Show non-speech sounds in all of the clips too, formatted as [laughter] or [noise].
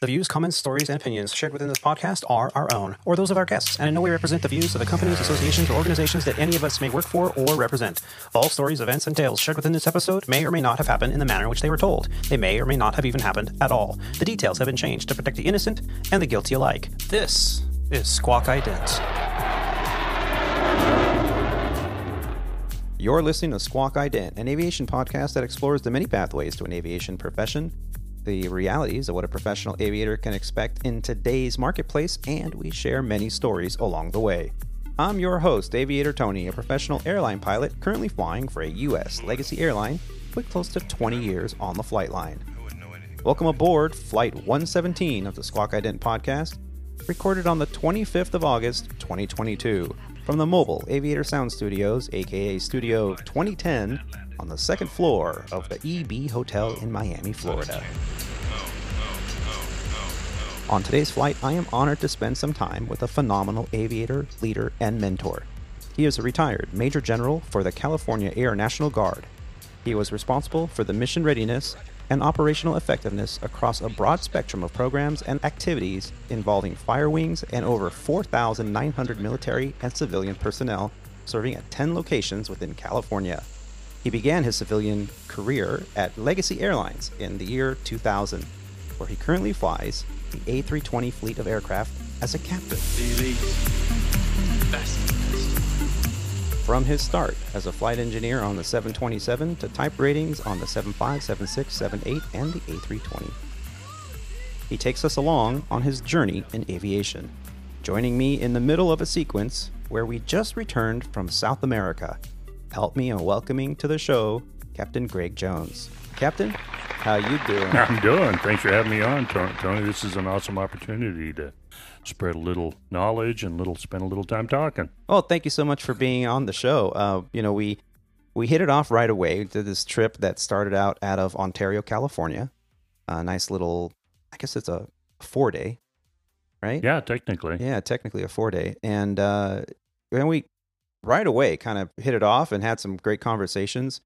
The views, comments, stories, and opinions shared within this podcast are our own, or those of our guests, and in no way represent the views of the companies, associations, or organizations that any of us may work for or represent. All stories, events, and tales shared within this episode may or may not have happened in the manner in which they were told. They may or may not have even happened at all. The details have been changed to protect the innocent and the guilty alike. This is Squawk Ident. You're listening to Squawk Ident, an aviation podcast that explores the many pathways to an aviation profession, the realities of what a professional aviator can expect in today's marketplace, and we share many stories along the way. I'm your host, Aviator Tony, a professional airline pilot currently flying for a U.S. legacy airline with close to 20 years on the flight line. Welcome aboard Flight 117 of the Squawk Ident podcast, recorded on the 25th of August, 2022, from the Mobile Aviator Sound Studios, aka Studio 2010, on the second floor of the EB Hotel in Miami, Florida. On today's flight, I am honored to spend some time with a phenomenal aviator, leader, and mentor. He is a retired Major General for the California Air National Guard. He was responsible for the mission readiness and operational effectiveness across a broad spectrum of programs and activities involving fire wings and over 4,900 military and civilian personnel serving at 10 locations within California. He began his civilian career at Legacy Airlines in the year 2000, where he currently flies the A320 fleet of aircraft as a captain. From his start as a flight engineer on the 727 to type ratings on the 75, 76, 78, and the A320. He takes us along on his journey in aviation, joining me in the middle of a sequence where we just returned from South America. Help me in welcoming to the show Captain Greg Jones. Captain, how you doing? [laughs] I'm doing. Thanks for having me on, Tony. This is an awesome opportunity to spread a little knowledge and little spend a little time talking. Oh, thank you so much for being on the show. Uh, you know, we we hit it off right away. We did this trip that started out out of Ontario, California. A nice little, I guess it's a four day, right? Yeah, technically. Yeah, technically a four day, and uh, and we right away kind of hit it off and had some great conversations.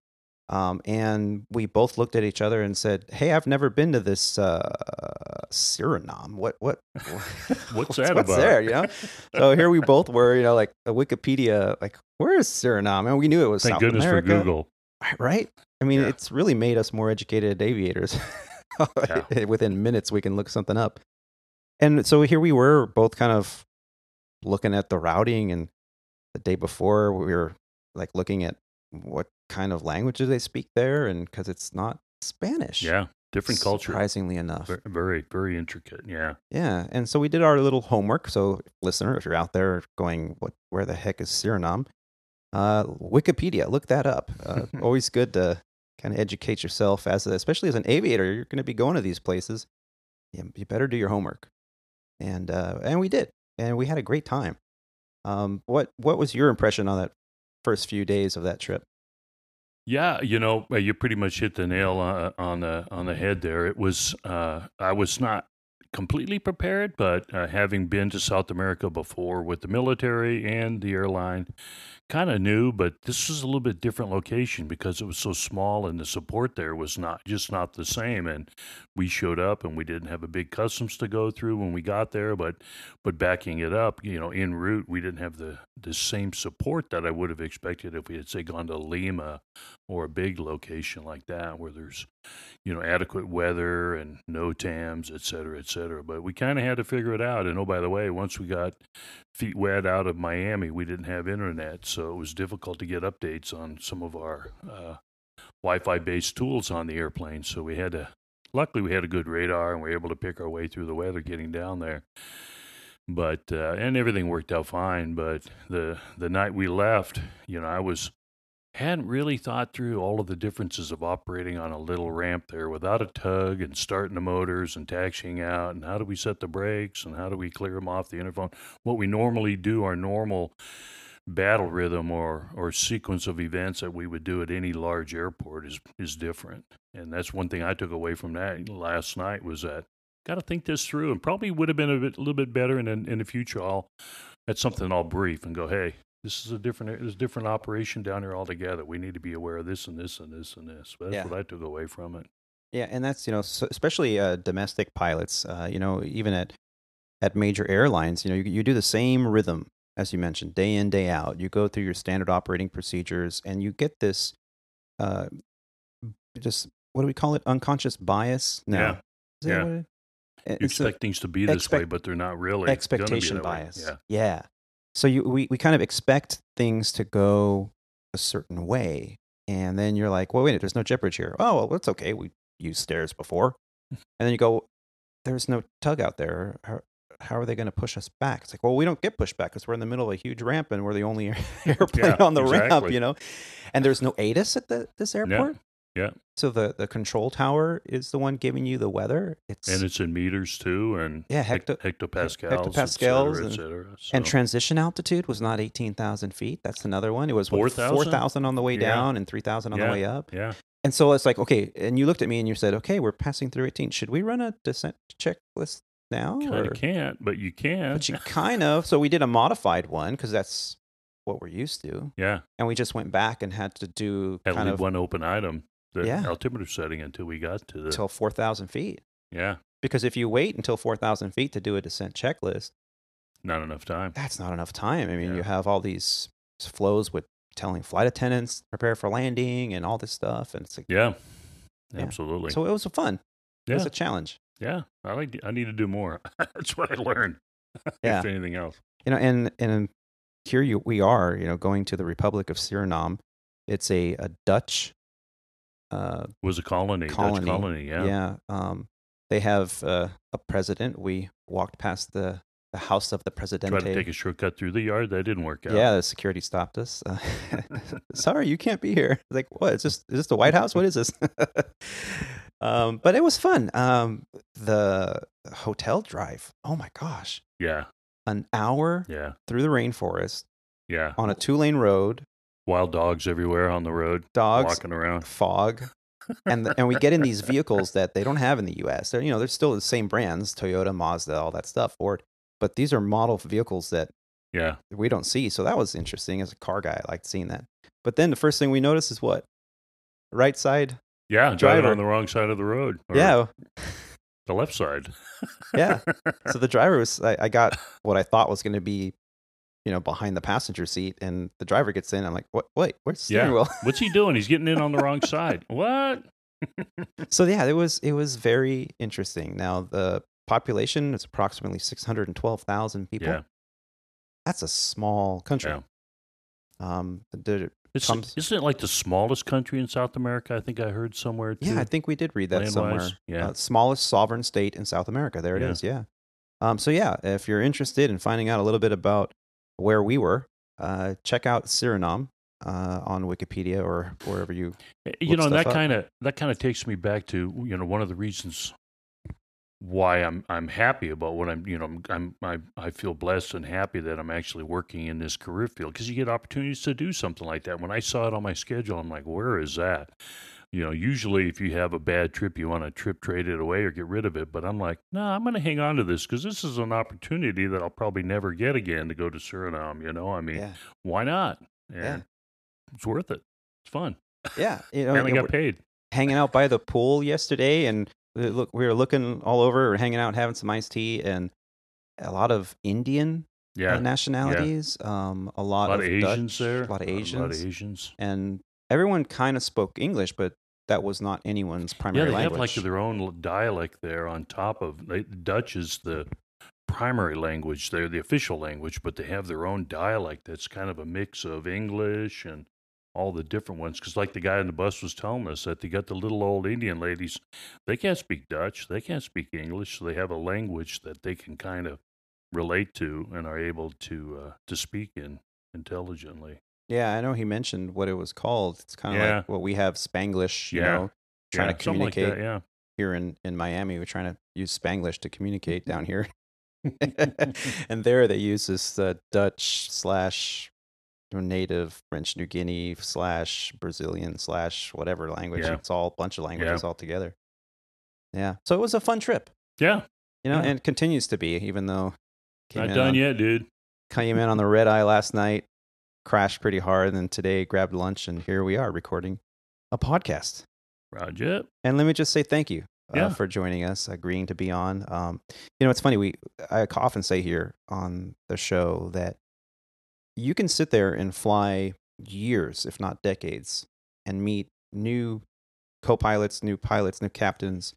Um, and we both looked at each other and said, "Hey, I've never been to this uh, Suriname. What what [laughs] What's that what's about? there? You know." so here we both were, you know, like a Wikipedia, like where is Suriname? And we knew it was Thank South goodness America, for Google. right? I mean, Yeah. it's really made us more educated aviators. [laughs] Within minutes, we can look something up. And so here we were, both kind of looking at the routing. And the day before, we were like looking at what kind of languages they speak there, and because it's not Spanish. Yeah, different culture. Surprisingly enough. Very, very intricate. Yeah. Yeah, and so we did our little homework. So, listener, if you're out there going, "What? Where the heck is Suriname?" Uh, Wikipedia, look that up. Uh, [laughs] always good to kind of educate yourself as, a, especially as an aviator. You're going to be going to these places. You, you better do your homework, and uh, and we did, and we had a great time. Um, what what was your impression on that first few days of that trip? Yeah, you know, uh, you pretty much hit the nail on, on the on the head there. It was uh, I was not completely prepared, but uh, having been to South America before with the military and the airline, kind of new, But this was a little bit different location because it was so small, and the support there was not just not the same. And we showed up, and we didn't have a big customs to go through when we got there. But but backing it up, you know, en route, we didn't have the the same support that I would have expected if we had say gone to Lima or a big location like that where there's you know adequate weather and NOTAMs et cetera et cetera but we kind of had to figure it out and oh by the way once we got feet wet out of miami we didn't have internet so it was difficult to get updates on some of our uh, wi-fi based tools on the airplane so we had to luckily we had a good radar and we were able to pick our way through the weather getting down there. But uh, and everything worked out fine but the the night we left you know i was hadn't really thought through all of the differences of operating on a little ramp there without a tug and starting the motors and taxiing out and how do we set the brakes and how do we clear them off the interphone. What we normally do our normal battle rhythm or or sequence of events that we would do at any large airport is is different and that's one thing i took away from that last night was that got to think this through and probably would have been a, bit, a little bit better in, in the future i'll that's something i'll brief and go hey this is a different there's a different operation down here altogether. We need to be aware of this and this and this and this. But that's Yeah. what I took away from it. Yeah, and that's you know, so especially uh, domestic pilots. Uh, you know, even at at major airlines, you know, you, you do the same rhythm as you mentioned, day in day out. You go through your standard operating procedures, and you get this, uh, just what do we call it? Unconscious bias. No. Yeah. Is that Yeah. what it- You a- expect things to be this way, but they're not really. expectation that way. bias. Yeah. Yeah. So you we, we kind of expect things to go a certain way. And then you're like, well, wait, there's no bridge here. Oh, well, that's okay. We used stairs before. [laughs] And then you go, there's no tug out there. How, are they going to push us back? It's like, well, we don't get pushed back because we're in the middle of a huge ramp and we're the only [laughs] airplane Yeah, on the ramp, you know? And there's no ATIS at the, this airport. yeah. So the, the control tower is the one giving you the weather. It's, And it's in meters too, and Yeah, hecto- hectopascals, hectopascals et cetera, and- et cetera. And So- transition altitude was not 18,000 feet. That's another one. It was 4,000? 4,000 on the way Yeah. down and 3,000 on Yeah. the way up. yeah, And so it's like, okay. And you looked at me and you said, okay, we're passing through 18. Should we run a descent checklist now? kind of can't, but you can. But you [laughs] kind of. So we did a modified one because that's what we're used to. yeah, And we just went back and had to do only of one open item, the Yeah. altimeter setting until we got to the. until 4,000 feet. yeah, Because if you wait until 4,000 feet to do a descent checklist, not enough time. that's not enough time. I mean, Yeah. you have all these flows with telling flight attendants prepare for landing and all this stuff, and it's like Yeah, Yeah. absolutely. so it was fun. It was a challenge, yeah. I like. I need to do more. [laughs] That's what I learned. [laughs] Yeah. if anything else. you know. And and here you we are, you know, going to the Republic of Suriname. It's a a Dutch, uh, was a colony, Colony, Dutch colony. Yeah, yeah. Um, they have uh, a president. We walked past the the house of the presidente. tried to take a shortcut through the yard. That didn't work out. Yeah, the security stopped us. Uh, [laughs] sorry, you can't be here. Like, what? Is this is this the White House? What is this? Um, but it was fun. Um, the hotel drive. Oh my gosh, yeah, an hour yeah, through the rainforest yeah. on a two lane road, Wild dogs everywhere on the road, dogs, walking around. fog. and the, and we get in these vehicles that they don't have in the U.S. They're you know they're still the same brands, Toyota, Mazda, all that stuff, Ford. But these are model vehicles that Yeah, we don't see. So that was interesting. As a car guy, I liked seeing that. But then the first thing we notice is what? Right side? Yeah. Driving Driver. on the wrong side of the road. Yeah. the left side. [laughs] Yeah. So the driver was, I, I got [laughs] what I thought was going to be, you know, behind the passenger seat. And the driver gets in. I'm like, what? Wait, where's the steering Yeah. wheel? What's he doing? He's getting in on the wrong [laughs] side. What? so yeah, it was, it was very interesting. Now, the population is approximately 612,000 people. Yeah, That's a small country. yeah. Um, the, It's, Comes- isn't it like the smallest country in South America? I think I heard somewhere too. Yeah, I think we did read that somewhere. Yeah. Uh, smallest sovereign state in South America. There it Yeah. is. Yeah. Um, so yeah, if you're interested in finding out a little bit about where we were, uh, check out Suriname uh, on Wikipedia or wherever you. Eh, you know, that kind of that kind of takes me back to you know one of the reasons why I'm I'm happy about what I'm you know I'm, I'm I I feel blessed and happy that I'm actually working in this career field because you get opportunities to do something like that. When I saw it on my schedule, I'm like, where is that? You know, usually if you have a bad trip, you want to trip trade it away or get rid of it. But I'm like, no, I'm going to hang on to this because this is an opportunity that I'll probably never get again to go to Suriname. You know, I mean, Yeah. why not? And Yeah. it's worth it. It's fun. Yeah. You [laughs] know, and I got paid. hanging out by the pool yesterday, and look, we were looking all over, we're hanging out, having some iced tea, and a lot of Indian uh, Yeah. nationalities. Um, a a lot, lot of of Asians Dutch, there. A lot of asians A lot of Asians. and everyone kind of spoke English, but that was not anyone's primary Yeah, they language. have like their own dialect there on top of they, Dutch is the primary language. They're the official language, but they have their own dialect that's kind of a mix of English and all the different ones. Because like the guy on the bus was telling us that they got the little old Indian ladies, they can't speak Dutch, they can't speak English, so they have a language that they can kind of relate to and are able to uh, to speak in intelligently. Yeah, I know he mentioned what it was called. It's kind of Yeah. like what we have Spanglish, you Yeah. know, trying yeah, to something like communicate that, yeah. here in, in Miami. We're trying to use Spanglish to communicate down here. [laughs] [laughs] and there they use this uh, Dutch slash native French New Guinea slash Brazilian slash whatever language. Yeah. It's all a bunch of languages all together. Yeah. So it was a fun trip, Yeah, you know, Yeah. and continues to be, even though not done on- yet, dude. came in on the red eye last night, crashed pretty hard, and then today grabbed lunch, and here we are recording a podcast. Roger. And let me just say thank you uh, for joining us, agreeing to be on. Um, you know, it's funny. We I often say here on the show that you can sit there and fly years, if not decades, and meet new co-pilots, new pilots, new captains,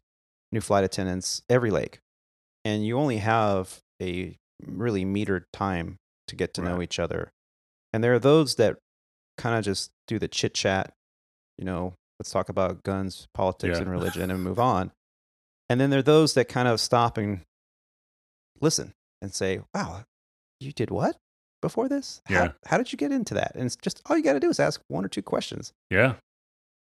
new flight attendants every leg, and you only have a really metered time to get to know each other. And there are those that kind of just do the chit chat, you know, let's talk about guns, politics, Yeah. and [laughs] religion and move on. And then there are those that kind of stop and listen and say, wow, you did what before this? How, Yeah. how did you get into that? And it's just all you got to do is ask one or two questions. Yeah.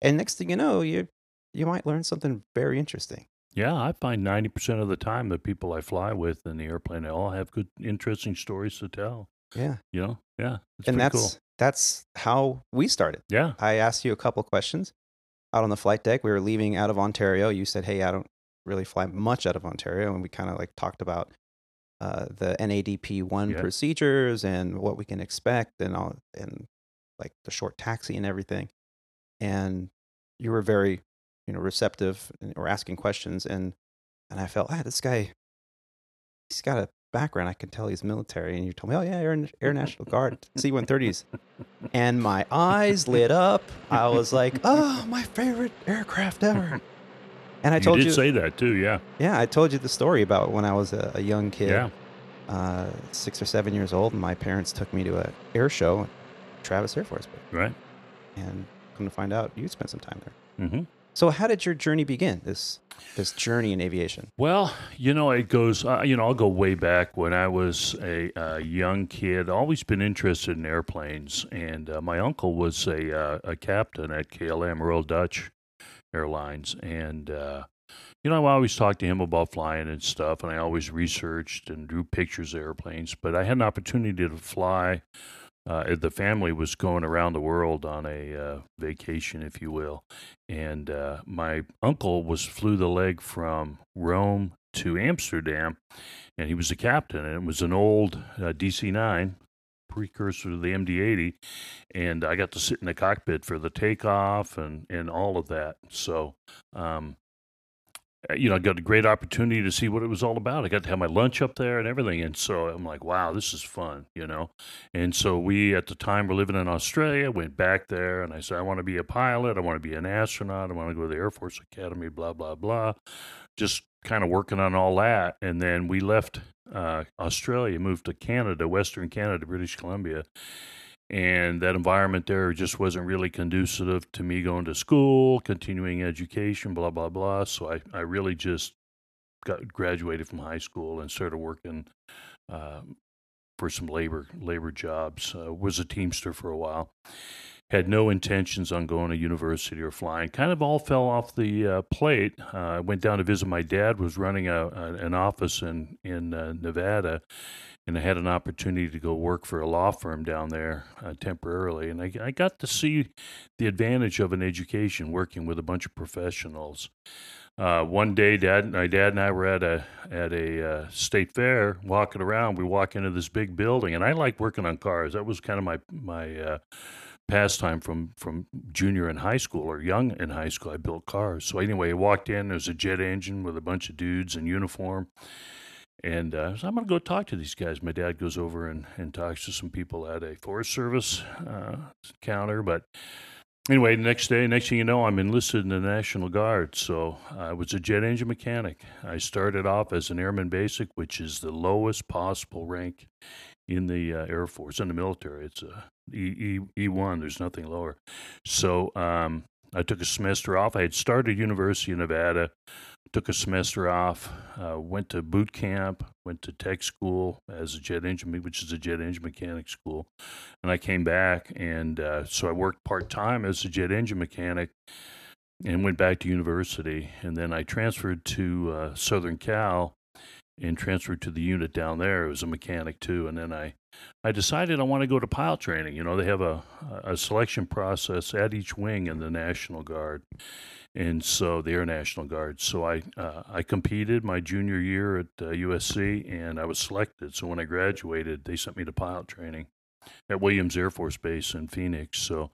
And next thing you know, you, you might learn something very interesting. Yeah, I find 90% of the time the people I fly with in the airplane, they all have good, interesting stories to tell. Yeah. You know? Yeah. It's and that's, cool. that's how we started. Yeah. I asked you a couple questions out on the flight deck. We were leaving out of Ontario. You said, "Hey, I don't really fly much out of Ontario," and we kind of like talked about uh, the NADP one Yeah. procedures and what we can expect, and all, and like the short taxi and everything. And you were very, you know, receptive and were asking questions, and and I felt, ah, this guy, he's got a background. I can tell he's military. And you told me, oh yeah, Air, Air National Guard, C-130s and my eyes lit up. I was like, "Oh, my favorite aircraft ever!" And I you told did you, say that too. Yeah. yeah, I told you the story about when I was a, a young kid, Yeah. uh, six or seven years old, and my parents took me to a air show, at Travis Air Force Base, Right. and come to find out, you spent some time there. hmm So, how did your journey begin? This this journey in aviation? Well, you know, it goes, uh, you know, I'll go way back when I was a, uh young kid, always been interested in airplanes. And uh, my uncle was a, uh, a captain at KLM, Royal Dutch Airlines. And, uh, you know, I always talked to him about flying and stuff, and I always researched and drew pictures of airplanes. But I had an opportunity to fly. Uh, the family was going around the world on a uh, vacation, if you will and uh, my uncle was flew the leg from Rome to Amsterdam, and he was a captain, and it was an old uh, DC-9 precursor to the MD-80, and I got to sit in the cockpit for the takeoff and and all of that. So. Um, uh, you know, I got a great opportunity to see what it was all about. I got to have my lunch up there and everything. And so I'm like, wow, this is fun, you know? And so we, at the time, were living in Australia, went back there, and I said, I want to be a pilot. I want to be an astronaut. I want to go to the Air Force Academy, blah, blah, blah. Just kind of working on all that. And then we left uh, Australia, moved to Canada, Western Canada, British Columbia. And that environment there just wasn't really conducive to me going to school, continuing education, blah, blah, blah. So I, I really just got graduated from high school and started working um, for some labor labor jobs. Uh, was a teamster for a while. Had no intentions on going to university or flying. Kind of all fell off the uh, plate. Uh, I went down to visit my dad. Was running a, a an office in in uh, Nevada, and I had an opportunity to go work for a law firm down there uh, temporarily. And I, I got to see the advantage of an education working with a bunch of professionals. Uh, one day, dad, my dad and I were at a at a uh, state fair, walking around. We walk into this big building, and I like working on cars. That was kind of my my uh, pastime from from junior in high school or young in high school. I built cars. So anyway, I walked in. There was a jet engine with a bunch of dudes in uniform, and uh, so I'm going to go talk to these guys. My dad goes over and, and talks to some people at a Forest Service uh, counter, but anyway, next day, next thing you know, I'm enlisted in the National Guard. So I was a jet engine mechanic. I started off as an airman basic, which is the lowest possible rank in the uh, Air Force, in the military. It's a E, e, E1, there's nothing lower. So um, I took a semester off. I had started University of Nevada, took a semester off, uh, went to boot camp, went to tech school as a jet engine, which is a jet engine mechanic school. And I came back, and uh, so I worked part time as a jet engine mechanic and went back to university. And then I transferred to uh, Southern Cal and transferred to the unit down there. It was a mechanic too. And then I, I decided I want to go to pilot training. You know, they have a, a selection process at each wing in the National Guard. And so the Air National Guard. So I uh, I competed my junior year at uh, USC, and I was selected. So when I graduated, they sent me to pilot training at Williams Air Force Base in Phoenix. So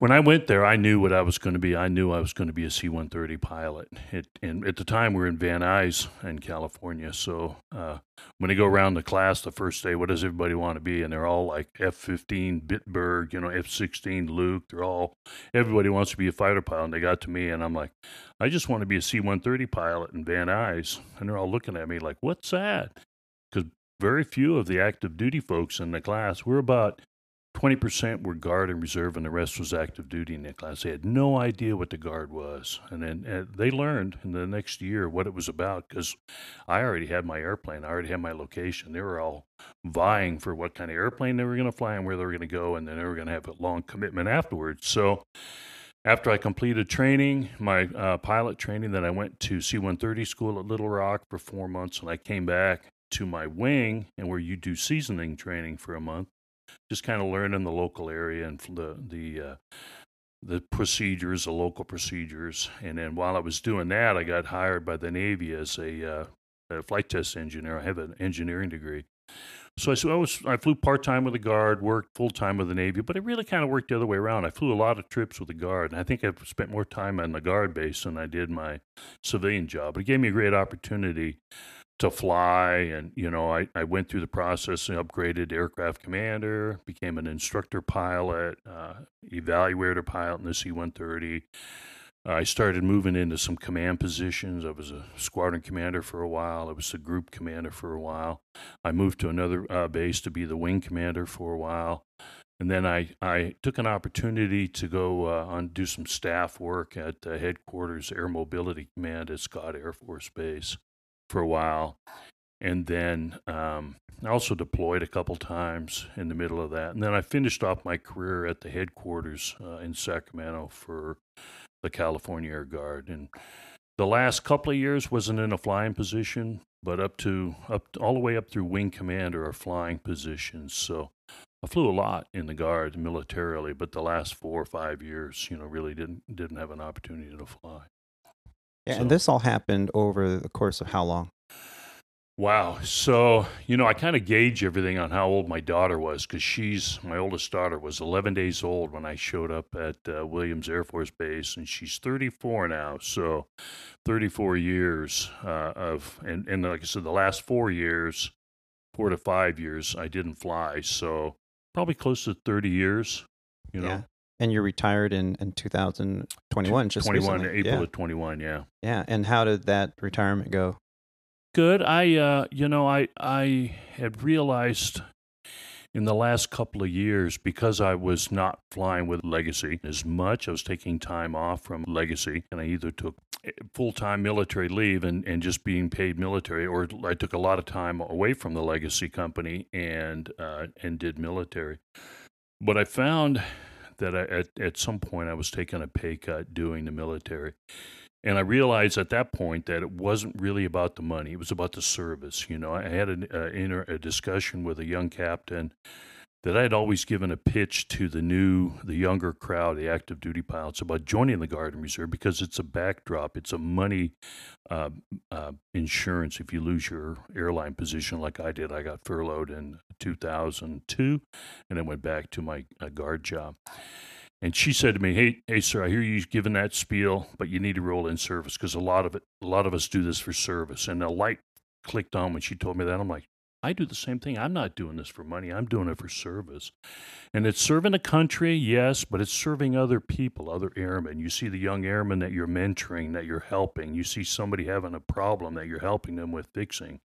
when I went there, I knew what I was going to be. I knew I was going to be a C 130 pilot. It, and at the time, we were in Van Nuys in California. So uh, when they go around the class the first day, what does everybody want to be? And they're all like F 15 Bitburg, you know, F 16 Luke. They're all, everybody wants to be a fighter pilot. And they got to me, and I'm like, I just want to be a C 130 pilot in Van Nuys. And they're all looking at me like, what's that? Because very few of the active duty folks in the class, we're about 20% were guard and reserve, and the rest was active duty in class. They had no idea what the guard was. And then and they learned in the next year what it was about because I already had my airplane, I already had my location. They were all vying for what kind of airplane they were going to fly and where they were going to go, and then they were going to have a long commitment afterwards. So after I completed training, my uh, pilot training, then I went to C 130 school at Little Rock for four months, and I came back to my wing and where you do seasoning training for a month just kind of learning the local area and the the uh, the procedures, the local procedures. And then while I was doing that, I got hired by the Navy as a, uh, a flight test engineer. I have an engineering degree. So I, so I, was, I flew part time with the Guard, worked full time with the Navy, but it really kind of worked the other way around. I flew a lot of trips with the Guard, and I think I've spent more time on the Guard base than I did my civilian job. But it gave me a great opportunity to fly. And, you know, I, I went through the process and upgraded aircraft commander, became an instructor pilot, uh, evaluator pilot in the C 130. I started moving into some command positions. I was a squadron commander for a while. I was a group commander for a while. I moved to another uh, base to be the wing commander for a while. And then I, I took an opportunity to go uh, on do some staff work at uh, headquarters Air Mobility Command at Scott Air Force Base for a while, and then um, I also deployed a couple times in the middle of that. And then I finished off my career at the headquarters uh, in Sacramento for the California Air Guard. And the last couple of years wasn't in a flying position, but up to up all the way up through wing commander or flying positions. So I flew a lot in the guard militarily, but the last four or five years, you know, really didn't didn't have an opportunity to fly. Yeah, so, and this all happened over the course of how long? Wow. So, you know, I kind of gauge everything on how old my daughter was because she's my oldest daughter was 11 days old when I showed up at uh, Williams Air Force Base, and she's 34 now. So, 34 years uh, of, and, and like I said, the last four years, four to five years, I didn't fly. So, probably close to 30 years, you know. Yeah. And you're retired in, in 2021, just 21, recently. April yeah. of 21, yeah. Yeah. And how did that retirement go? Good. I, uh, you know, I, I had realized in the last couple of years because I was not flying with Legacy as much. I was taking time off from Legacy, and I either took full time military leave and, and just being paid military, or I took a lot of time away from the Legacy company and uh, and did military. But I found that I, at, at some point I was taking a pay cut doing the military. And I realized at that point that it wasn't really about the money; it was about the service. You know, I had a, uh, inter, a discussion with a young captain that I had always given a pitch to the new, the younger crowd, the active duty pilots, about joining the Guard and Reserve because it's a backdrop. It's a money uh, uh, insurance if you lose your airline position, like I did. I got furloughed in 2002, and then went back to my uh, guard job. And she said to me, "Hey, hey, sir, I hear you giving that spiel, but you need to roll in service because a lot of it, a lot of us do this for service." And a light clicked on when she told me that. I'm like, I do the same thing. I'm not doing this for money. I'm doing it for service. And it's serving the country, yes, but it's serving other people, other airmen. You see the young airmen that you're mentoring, that you're helping. You see somebody having a problem that you're helping them with fixing.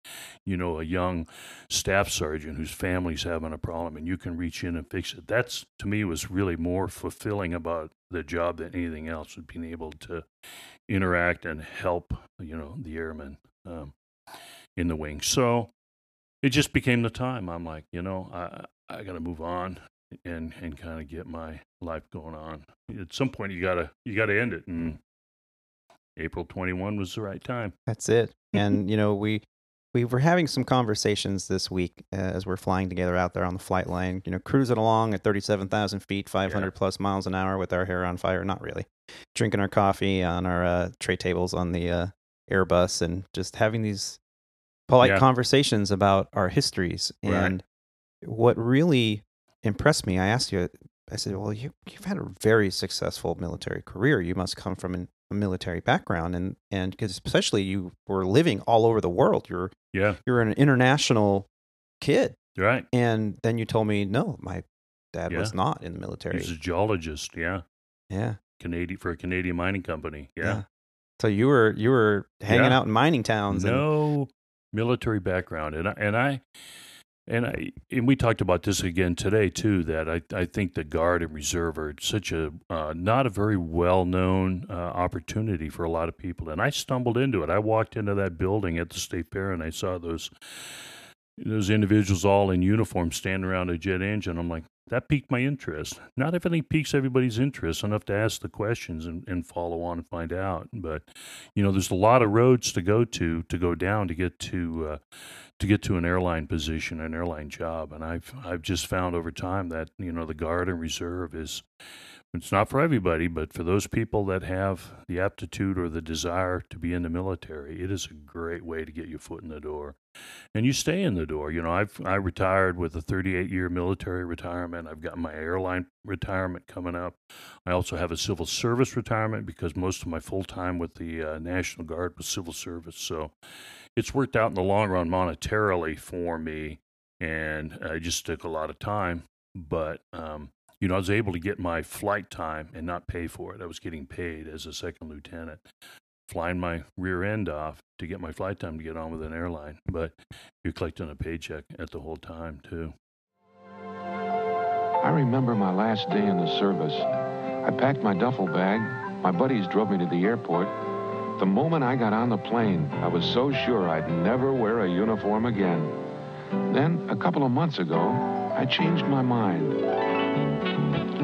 You know, a young staff sergeant whose family's having a problem and you can reach in and fix it. That's, to me, was really more fulfilling about the job than anything else, was being able to interact and help, you know, the airmen um, in the wing. So, it just became the time. I'm like, you know, I I got to move on and and kind of get my life going on. At some point, you gotta you gotta end it, and April 21 was the right time. That's it. [laughs] and you know, we we were having some conversations this week uh, as we're flying together out there on the flight line. You know, cruising along at 37,000 feet, 500 yeah. plus miles an hour with our hair on fire. Not really. Drinking our coffee on our uh, tray tables on the uh, Airbus and just having these polite yeah. conversations about our histories. And right. what really impressed me, I asked you I said, well, you, you've had a very successful military career. You must come from an, a military background, and and because especially you were living all over the world. You're Yeah, you're an international kid, right. and then you told me, no, my dad Yeah. was not in the military. He's a geologist. Yeah, yeah, Canadian for a Canadian mining company. Yeah. So you were you were hanging Yeah. out in mining towns. and- no military background and I, and I and I and we talked about this again today too that I, I think the guard and reserve are such a uh, not a very well known uh, opportunity for a lot of people and I stumbled into it. I walked into that building at the state fair and I saw those those individuals all in uniform standing around a jet engine I'm like that piqued my interest. Not everything piques everybody's interest enough to ask the questions and, and follow on and find out but you know there's a lot of roads to go to to go down to get to uh, to get to an airline position an airline job and i've i've just found over time that you know the guard and reserve is it's not for everybody but for those people that have the aptitude or the desire to be in the military it is a great way to get your foot in the door and you stay in the door you know i've i retired with a 38 year military retirement i've got my airline retirement coming up I also have a civil service retirement because most of my full time with the uh, National Guard was civil service. So it's worked out in the long run monetarily for me, and it just took a lot of time. But um, you know, I was able to get my flight time and not pay for it. I was getting paid as a second lieutenant, flying my rear end off to get my flight time to get on with an airline. But you're collecting a paycheck at the whole time too. I remember my last day in the service. I packed my duffel bag. My buddies drove me to the airport. The moment I got on the plane, I was so sure I'd never wear a uniform again. Then, a couple of months ago, I changed my mind.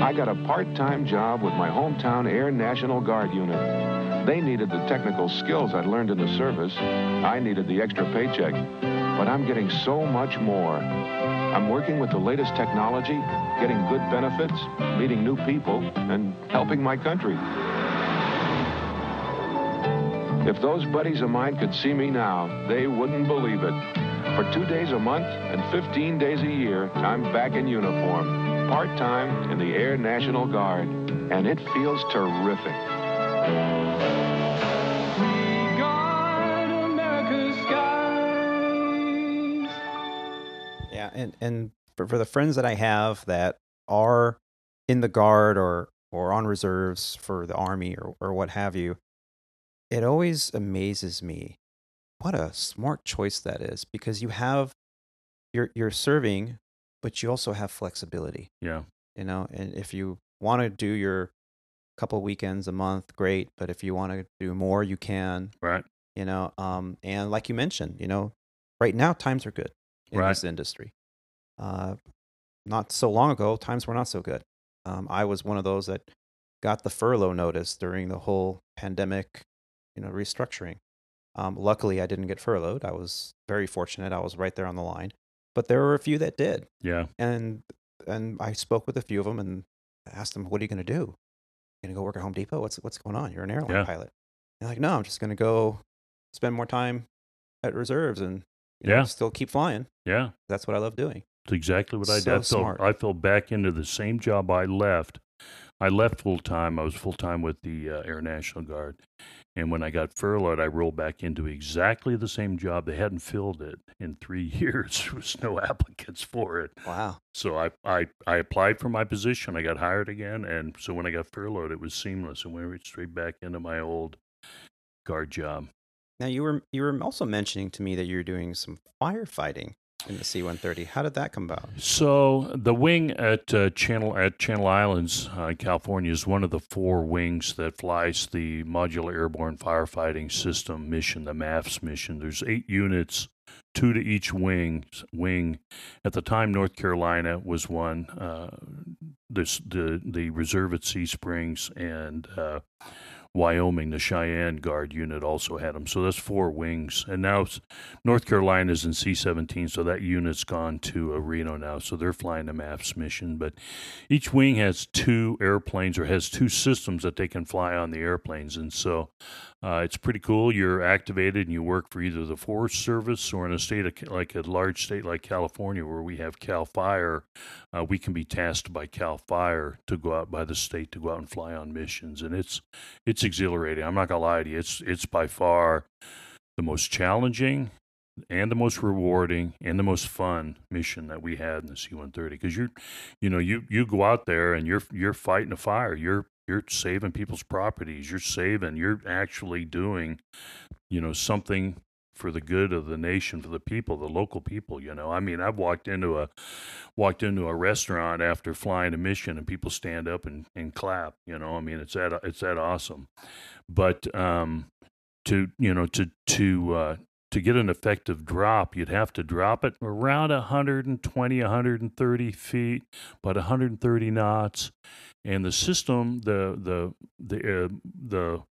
I got a part-time job with my hometown Air National Guard unit. They needed the technical skills I'd learned in the service. I needed the extra paycheck. But I'm getting so much more. I'm working with the latest technology, getting good benefits, meeting new people, and helping my country. If those buddies of mine could see me now, they wouldn't believe it. For two days a month and 15 days a year, I'm back in uniform, part-time in the Air National Guard, and it feels terrific. Yeah, and and for, for the friends that I have that are in the guard or or on reserves for the army or or what have you, it always amazes me what a smart choice that is because you have you're you're serving, but you also have flexibility. Yeah, You know, and if you want to do your couple weekends a month, great. But if you want to do more, you can. right. You know, um, and like you mentioned, you know, right now times are good in Right. this industry. Uh, not so long ago, times were not so good. Um, I was one of those that got the furlough notice during the whole pandemic, you know, restructuring. Um, luckily, I didn't get furloughed. I was very fortunate. I was right there on the line, but there were a few that did, Yeah, and and I spoke with a few of them and asked them, "What are you going to do? You going to go work at Home Depot? What's what's going on? You're an airline Yeah. pilot." And they're like, "No, I'm just going to go spend more time at reserves and you know, Yeah. still keep flying. yeah. That's what I love doing." It's exactly what I did. So I fell. I fell back into the same job I left. I left full time. I was full time with the uh, Air National Guard. And when I got furloughed, I rolled back into exactly the same job. They hadn't filled it in three [laughs] years. There was no applicants for it. Wow. So I, I, I applied for my position. I got hired again. And so when I got furloughed, it was seamless and went straight back into my old guard job. Now you were you were also mentioning to me that you're doing some firefighting in the C-130. How did that come about? So the wing at uh, Channel at Channel Islands, uh, California, is one of the four wings that flies the Modular Airborne Firefighting System mission, the MAFFS mission. There's eight units, two to each wing. Wing. At the time, North Carolina was one. Uh, this the the reserve at Sea Springs and. Wyoming, the Cheyenne Guard unit also had them. So that's four wings. And now North Carolina's in C 17, so that unit's gone to Reno now. So they're flying the MAFFS mission. But each wing has two airplanes or has two systems that they can fly on the airplanes. And so Uh, it's pretty cool. You're activated and you work for either the Forest Service or in a state of, like a large state like California, where we have Cal Fire. Uh, we can be tasked by Cal Fire to go out by the state to go out and fly on missions, and it's it's exhilarating. I'm not gonna lie to you. It's it's by far the most challenging and the most rewarding and the most fun mission that we had in the C-130 because you're, you know, you you go out there and you're you're fighting a fire. You're you're saving people's properties. You're saving. You're actually doing, you know, something for the good of the nation, for the people, the local people. You know, I mean, I've walked into a walked into a restaurant after flying a mission, and people stand up and, and clap. You know, I mean, it's that it's that awesome. But um, to you know to to uh, to get an effective drop, you'd have to drop it around 120, 130 feet, about 130 knots, and the system, the the the uh, the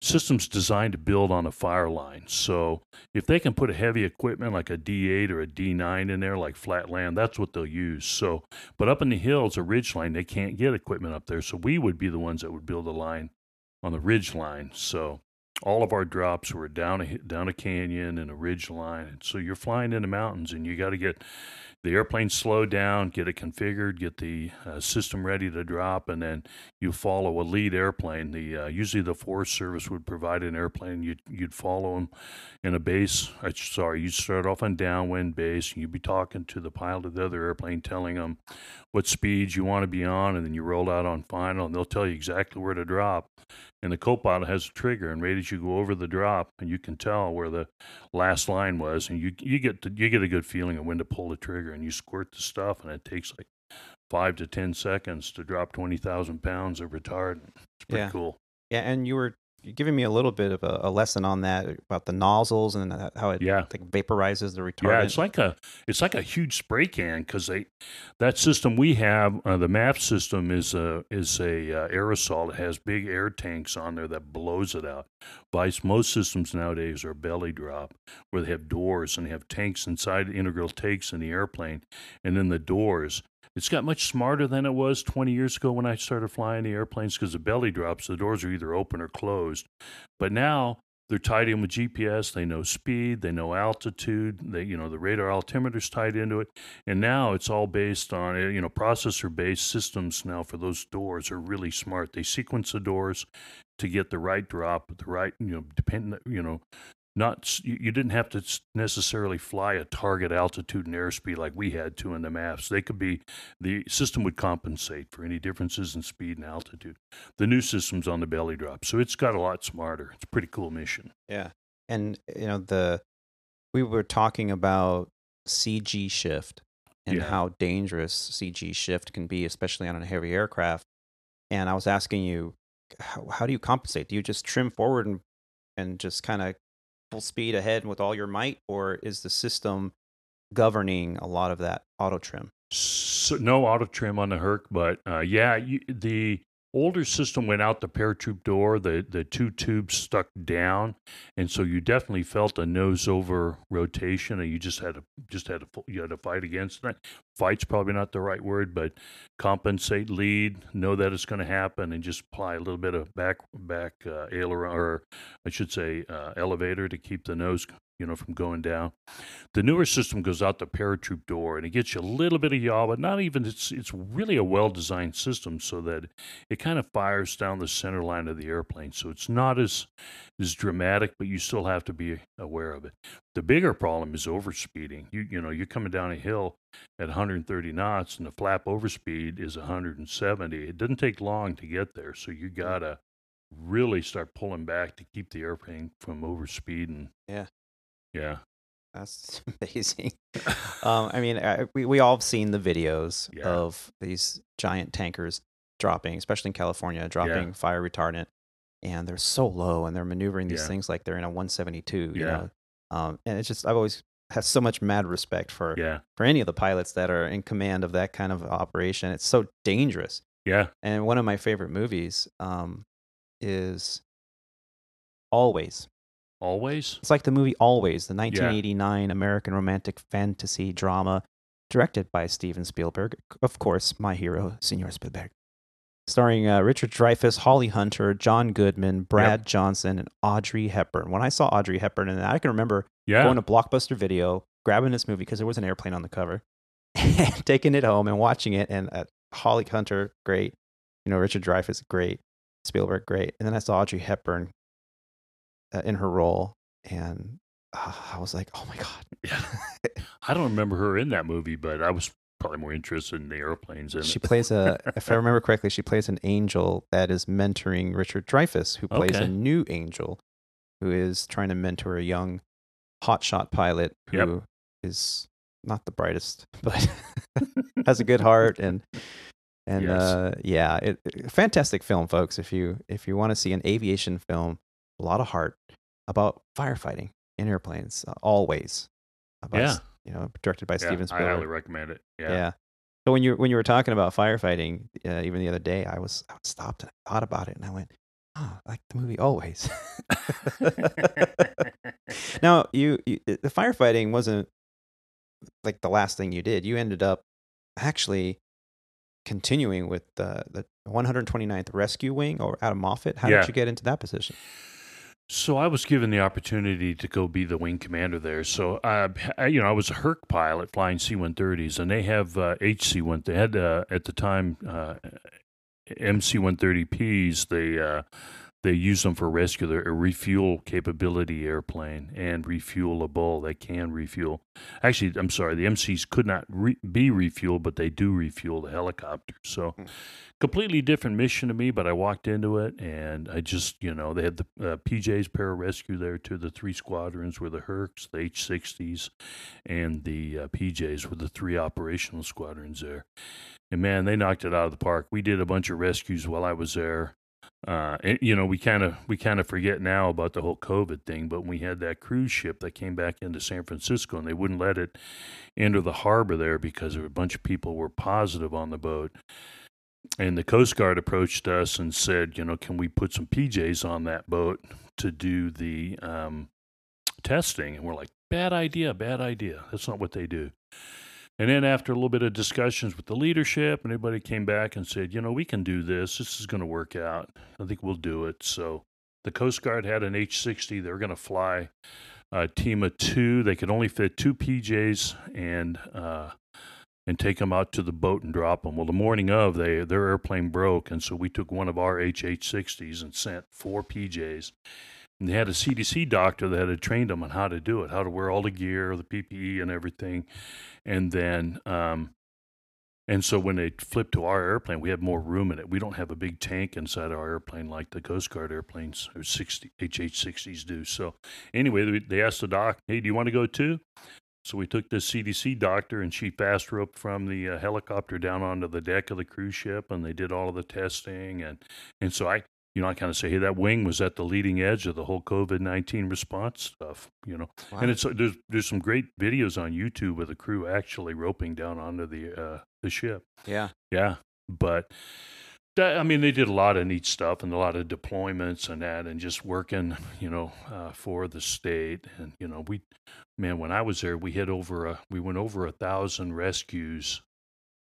system's designed to build on a fire line. So if they can put a heavy equipment like a D8 or a D9 in there, like flat land, that's what they'll use. So, but up in the hills, a ridge line, they can't get equipment up there. So we would be the ones that would build a line on the ridge line. So all of our drops were down a down a canyon and a ridge line. So you're flying in the mountains, and you got to get the airplane slowed down, get it configured, get the uh, system ready to drop, and then you follow a lead airplane. The uh, usually the Forest Service would provide an airplane. You'd you'd follow them in a base. Uh, sorry, you start off on downwind base, and you'd be talking to the pilot of the other airplane, telling them what speeds you want to be on, and then you roll out on final, and they'll tell you exactly where to drop and the co-pilot has a trigger and right as you go over the drop and you can tell where the last line was and you you get to, you get a good feeling of when to pull the trigger and you squirt the stuff and it takes like five to ten seconds to drop 20,000 pounds of retardant. It's pretty Yeah. cool. Yeah, and you were giving me a little bit of a, a lesson on that about the nozzles and how it Yeah. like, vaporizes the retardant. Yeah, it's like a it's like a huge spray can because they that system we have uh, the MAP system is a is a uh, aerosol. It has big air tanks on there that blows it out. Vice most systems nowadays are belly drop where they have doors and they have tanks inside integral tanks in the airplane, and then the doors. It's got much smarter than it was 20 years ago when I started flying the airplanes because the belly drops, the doors are either open or closed. But now they're tied in with GPS. They know speed. They know altitude. They, you know, the radar altimeter's tied into it. And now it's all based on, uh, you know, processor-based systems. Now for those doors are really smart. They sequence the doors to get the right drop, the right, you know, dependent, you know, not you, didn't have to necessarily fly a target altitude and airspeed like we had to in the maps. They could be the system would compensate for any differences in speed and altitude. The new system's on the belly drop, so it's got a lot smarter. It's a pretty cool mission. Yeah. And you know the we were talking about CG shift and Yeah. how dangerous CG shift can be especially on a heavy aircraft. And I was asking you how, how do you compensate? Do you just trim forward and and just kind of full speed ahead with all your might or is the system governing a lot of that auto trim? So, no auto trim on the Herc, but uh, yeah, you, the older system went out the paratroop door. The the two tubes stuck down, and so you definitely felt a nose over rotation, and you just had to just had to you had to fight against that. Fight's probably not the right word, but compensate, lead, know that it's going to happen, and just apply a little bit of back back uh, aileron, or I should say uh, elevator to keep the nose you know from going down. The newer system goes out the paratroop door and it gets you a little bit of yaw, but not even. It's it's really a well designed system so that it kind of fires down the center line of the airplane. So it's not as as dramatic, but you still have to be aware of it. The bigger problem is overspeeding. You you know you're coming down a hill at 130 knots and the flap overspeed is 170. It doesn't take long to get there, so you gotta really start pulling back to keep the airplane from overspeeding. Yeah. Yeah. That's [laughs] amazing. um, I mean, I, we we all have seen the videos Yeah. of these giant tankers dropping, especially in California, dropping fire retardant, and they're so low, and they're maneuvering these Yeah. things like they're in a 172. You Yeah. know, um, and it's just I've always had so much mad respect for Yeah. for any of the pilots that are in command of that kind of operation. It's so dangerous. Yeah. And one of my favorite movies um, is Always. Always. It's like the movie Always, the 1989 American romantic fantasy drama directed by Steven Spielberg. Of course, my hero, Senor Spielberg. starring uh, Richard Dreyfuss, Holly Hunter, John Goodman, Brad yep. Johnson, and Audrey Hepburn. When I saw Audrey Hepburn, and I can remember yeah. going to Blockbuster Video, grabbing this movie because there was an airplane on the cover, [laughs] and taking it home and watching it. And uh, Holly Hunter, great. You know, Richard Dreyfuss, great. Spielberg, great. And then I saw Audrey Hepburn uh, in her role, and uh, I was like, oh my god. Yeah. [laughs] I don't remember her in that movie, but I was probably more interested in the airplanes. In she plays a, if I [laughs] remember correctly, she plays an angel that is mentoring Richard Dreyfuss, who plays okay. a new angel, who is trying to mentor a young hotshot pilot who yep. is not the brightest, [laughs] but has a good heart and and yes. uh, yeah, it, it, fantastic film, folks. If you if you want to see an aviation film, a lot of heart about firefighting in airplanes, uh, always. About, yeah, you know, directed by yeah, Steven Spielberg. I highly recommend it. Yeah. yeah. So when you when you were talking about firefighting, uh, even the other day, I was I stopped and I thought about it, and I went, "Oh, like the movie Always." [laughs] [laughs] now, you, you the firefighting wasn't like the last thing you did. You ended up actually continuing with the the 129th Rescue Wing or out of Moffett. How yeah. did you get into that position? So I was given the opportunity to go be the wing commander there. So uh, I, you know, I was a Herc pilot flying C-130s, and they have uh, HC-1. They had uh, at the time uh, MC-130Ps. They uh, they use them for rescue. They're a refuel capability airplane and refuelable. They can refuel. Actually, I'm sorry, the MCs could not re- be refueled, but they do refuel the helicopter. So, mm. completely different mission to me. But I walked into it, and I just, you know, they had the uh, PJs pararescue there too. The three squadrons were the Hercs, the H60s, and the uh, PJs were the three operational squadrons there. And man, they knocked it out of the park. We did a bunch of rescues while I was there. Uh, you know, we kind of we kind of forget now about the whole COVID thing, but we had that cruise ship that came back into San Francisco, and they wouldn't let it enter the harbor there because a bunch of people were positive on the boat. And the Coast Guard approached us and said, you know, can we put some PJs on that boat to do the um, testing? And we're like, bad idea, bad idea. That's not what they do. And then after a little bit of discussions with the leadership, and everybody came back and said, you know, we can do this. This is going to work out. I think we'll do it. So the Coast Guard had an H60. They're going to fly a team of two. They could only fit two PJs and uh, and take them out to the boat and drop them. Well, the morning of, they their airplane broke, and so we took one of our HH60s and sent four PJs. And they had a CDC doctor that had trained them on how to do it, how to wear all the gear, the PPE, and everything. And then, um, and so when they flipped to our airplane, we had more room in it. We don't have a big tank inside our airplane like the Coast Guard airplanes or 60 HH60s do. So anyway, they asked the doc, "Hey, do you want to go too?" So we took this CDC doctor and she fast roped from the uh, helicopter down onto the deck of the cruise ship, and they did all of the testing. and And so I you know, I kind of say, hey, that wing was at the leading edge of the whole COVID nineteen response stuff. You know, wow. and it's there's there's some great videos on YouTube of the crew actually roping down onto the uh, the ship. Yeah, yeah, but. That, I mean, they did a lot of neat stuff and a lot of deployments and that, and just working, you know, uh, for the state. And you know, we, man, when I was there, we hit over a, we went over a thousand rescues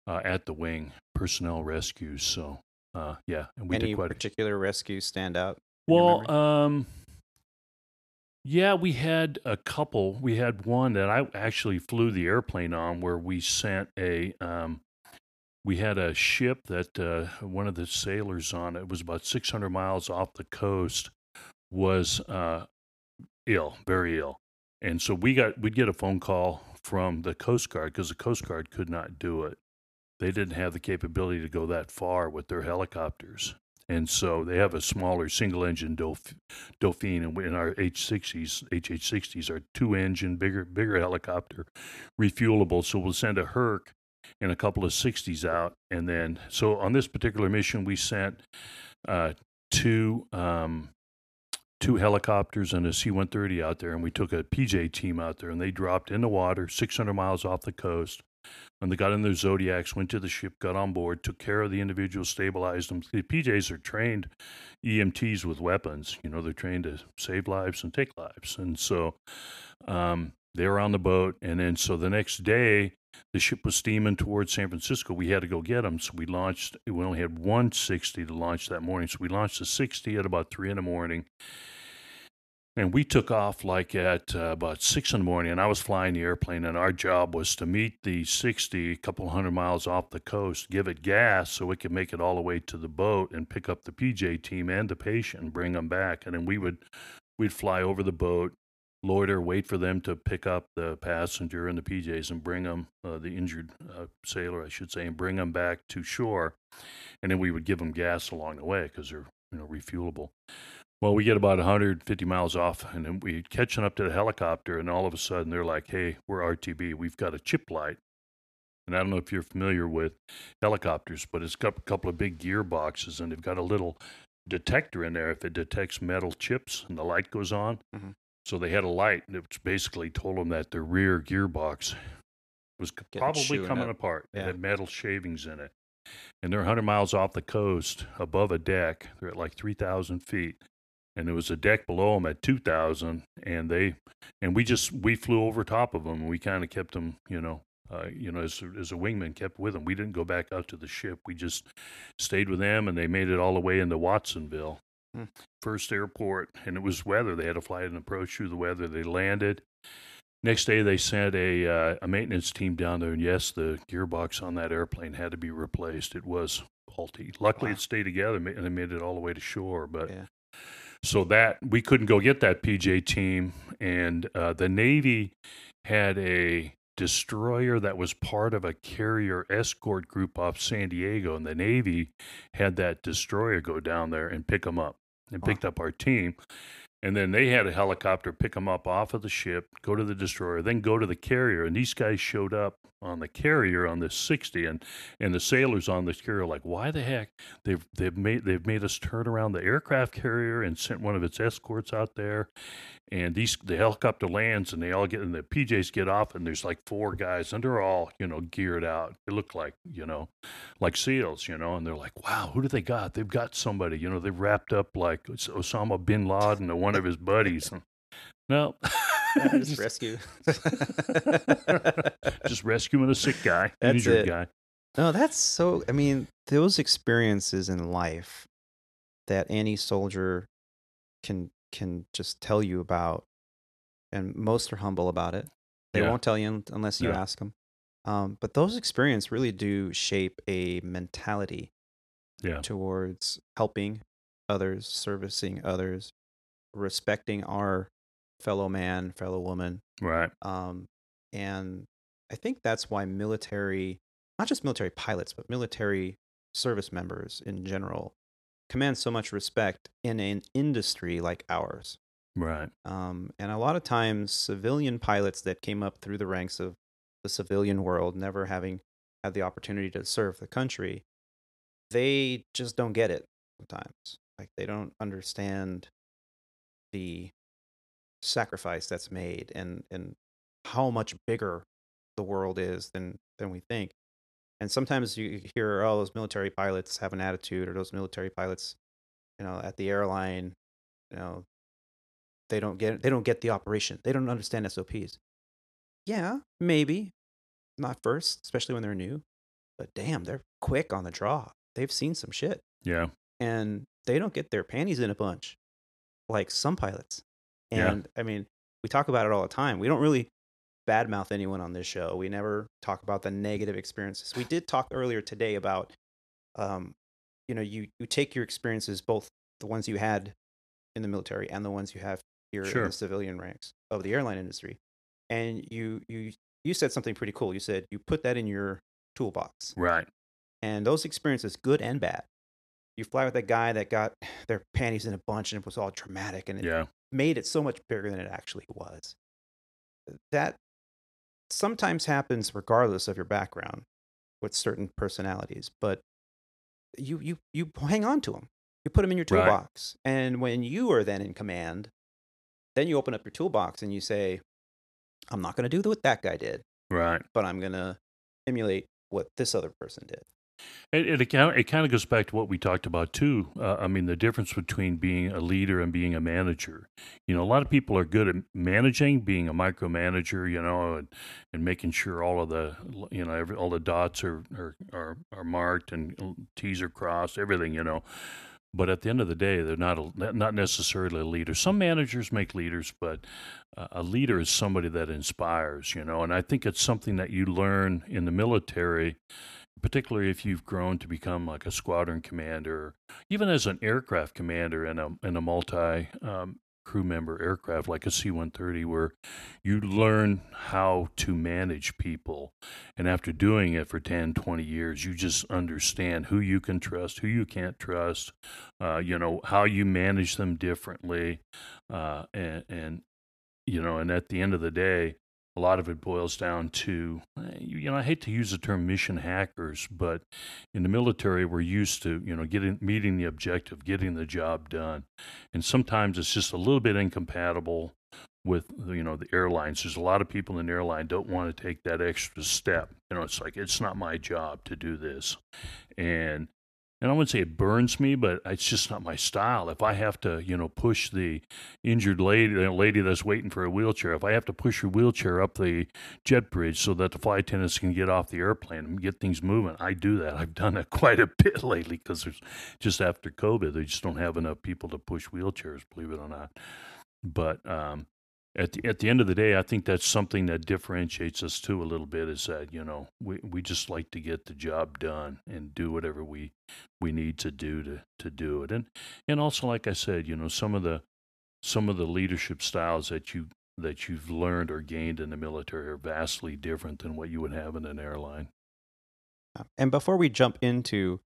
uh, at the wing, personnel rescues. So uh, yeah, and we Any did quite particular a... rescue stand out? Well, um, yeah, we had a couple. We had one that I actually flew the airplane on, where we sent a. Um, we had a ship that uh, one of the sailors on it was about 600 miles off the coast was uh, ill, very ill, and so we got we'd get a phone call from the Coast Guard because the Coast Guard could not do it they didn't have the capability to go that far with their helicopters. And so they have a smaller single engine Dauphin, and in our H60s, HH60s are two engine, bigger, bigger helicopter, refuelable. So we'll send a Herc and a couple of 60s out. And then, so on this particular mission, we sent uh, two um, two helicopters and a C 130 out there, and we took a PJ team out there, and they dropped in the water 600 miles off the coast and they got in their Zodiacs, went to the ship, got on board, took care of the individuals, stabilized them. The PJs are trained EMTs with weapons. You know, they're trained to save lives and take lives. And so um, They were on the boat, and then so the next day, the ship was steaming towards San Francisco. We had to go get them, so we launched. We only had one 60 to launch that morning, so we launched the 60 at about three in the morning. And we took off like at uh, about six in the morning, and I was flying the airplane, and our job was to meet the 60 a couple hundred miles off the coast, give it gas so it could make it all the way to the boat and pick up the PJ team and the patient and bring them back. And then we would we'd fly over the boat, loiter, wait for them to pick up the passenger and the PJs and bring them, uh, the injured uh, sailor, I should say, and bring them back to shore. And then we would give them gas along the way because they're you know refuelable. Well, we get about 150 miles off, and then we catching up to the helicopter, and all of a sudden they're like, "Hey, we're RTB. We've got a chip light." And I don't know if you're familiar with helicopters, but it's got a couple of big gearboxes, and they've got a little detector in there. If it detects metal chips and the light goes on, Mhm. so they had a light, and it basically told them that the rear gearbox was Getting probably coming up. apart. It had metal shavings in it. And they're 100 miles off the coast above a deck. They're at like 3,000 feet. And there was a deck below them at 2,000. And they, and we just, we flew over top of them. And we kind of kept them, you know, uh, you know, as, as a wingman, kept with them. We didn't go back out to the ship. We just stayed with them and they made it all the way into Watsonville, Hmm. first airport. And it was weather. They had to fly an approach through the weather. They landed. Next day, they sent a uh, a maintenance team down there, and yes, the gearbox on that airplane had to be replaced. It was faulty. Luckily, Wow. it stayed together, and they made it all the way to shore. But Yeah. So that we couldn't go get that PJ team, and uh, the Navy had a destroyer that was part of a carrier escort group off San Diego, and the Navy had that destroyer go down there and pick them up, and Wow. picked up our team. And then they had a helicopter pick them up off of the ship, go to the destroyer, then go to the carrier. And these guys showed up on the carrier on this 60, and and the sailors on this carrier like, why the heck they've they've made they've made us turn around the aircraft carrier and sent one of its escorts out there. And these the helicopter lands, and they all get and the PJs get off, and there's like four guys, and they're all you know geared out. They look like you know like SEALs, you know, and they're like, wow, who do they got? They've got somebody, you know, they've wrapped up like Osama bin Laden one of his buddies. No, [laughs] Just rescue. [laughs] just rescuing a sick guy, That's injured it. guy. No, that's so. I mean, those experiences in life that any soldier can can just tell you about, and most are humble about it. They Yeah. won't tell you unless you Yeah. ask them. Um, but those experiences really do shape a mentality Yeah, towards helping others, servicing others, respecting our fellow man, fellow woman, right. um, and I think that's why military, not just military pilots, but military service members in general, command so much respect in an industry like ours. Right. Um, and a lot of times, civilian pilots that came up through the ranks of the civilian world, never having had the opportunity to serve the country, they just don't get it sometimes. Like they don't understand the sacrifice that's made and and how much bigger the world is than than we think. And sometimes you hear, oh, those military pilots have an attitude, or those military pilots, you know, at the airline, you know, they don't get they don't get the operation. They don't understand SOPs. Yeah, maybe not first, especially when they're new. But damn, they're quick on the draw. They've seen some shit, Yeah. and they don't get their panties in a bunch like some pilots. Yeah. And I mean, we talk about it all the time. We don't really badmouth anyone on this show. We never talk about the negative experiences. We did talk earlier today about, um, you know, you you take your experiences, both the ones you had in the military and the ones you have here in the civilian ranks of the airline industry, and you you you said something pretty cool. You said you put that in your toolbox, Right. and those experiences, good and bad. You fly with a guy that got [sighs] their panties in a bunch and it was all dramatic and it Yeah. made it so much bigger than it actually was. That sometimes happens regardless of your background with certain personalities, but you you you hang on to them. You put them in your Right. toolbox, and when you are then in command, then you open up your toolbox and you say, "I'm not going to do what that guy did, Right. but I'm going to emulate what this other person did." It, it, it kind of goes back to what we talked about too. Uh, I mean, the difference between being a leader and being a manager. You know, a lot of people are good at managing, being a micromanager. You know, and, and making sure all of the you know every, all the dots are, are are are marked and T's are crossed, everything. You know, but at the end of the day, they're not a, not necessarily a leader. Some managers make leaders, but uh, a leader is somebody that inspires. You know, and I think it's something that you learn in the military particularly if you've grown to become like a squadron commander, even as an aircraft commander in a in a multi um, crew member aircraft like a C-130, where you learn how to manage people, and after doing it for 10, 20 years, you just understand who you can trust, who you can't trust, uh, you know how you manage them differently, uh, and and you know, and at the end of the day a lot of it boils down to, eh, you know, I hate to use the term mission hackers, but in the military, we're used to, you know, getting meeting the objective, getting the job done, and sometimes it's just a little bit incompatible with you know the airlines. There's a lot of people in the airline don't want to take that extra step. You know it's like it's not my job to do this. And and I wouldn't say it burns me, but it's just not my style. If I have to, you know, push the injured lady, lady that's waiting for a wheelchair, if I have to push her wheelchair up the jet bridge so that the flight attendants can get off the airplane and get things moving, I do that. I've done that [laughs] quite a bit lately because there's just after COVID, they just don't have enough people to push wheelchairs, believe it or not. But um, at the, at the end of the day, I think that's something that differentiates us too a little bit. Is that you know we, we just like to get the job done and do whatever we we need to do to to do it, and and also like I said, you know some of the some of the leadership styles that you that you've learned or gained in the military are vastly different than what you would have in an airline. Uh, and before we jump into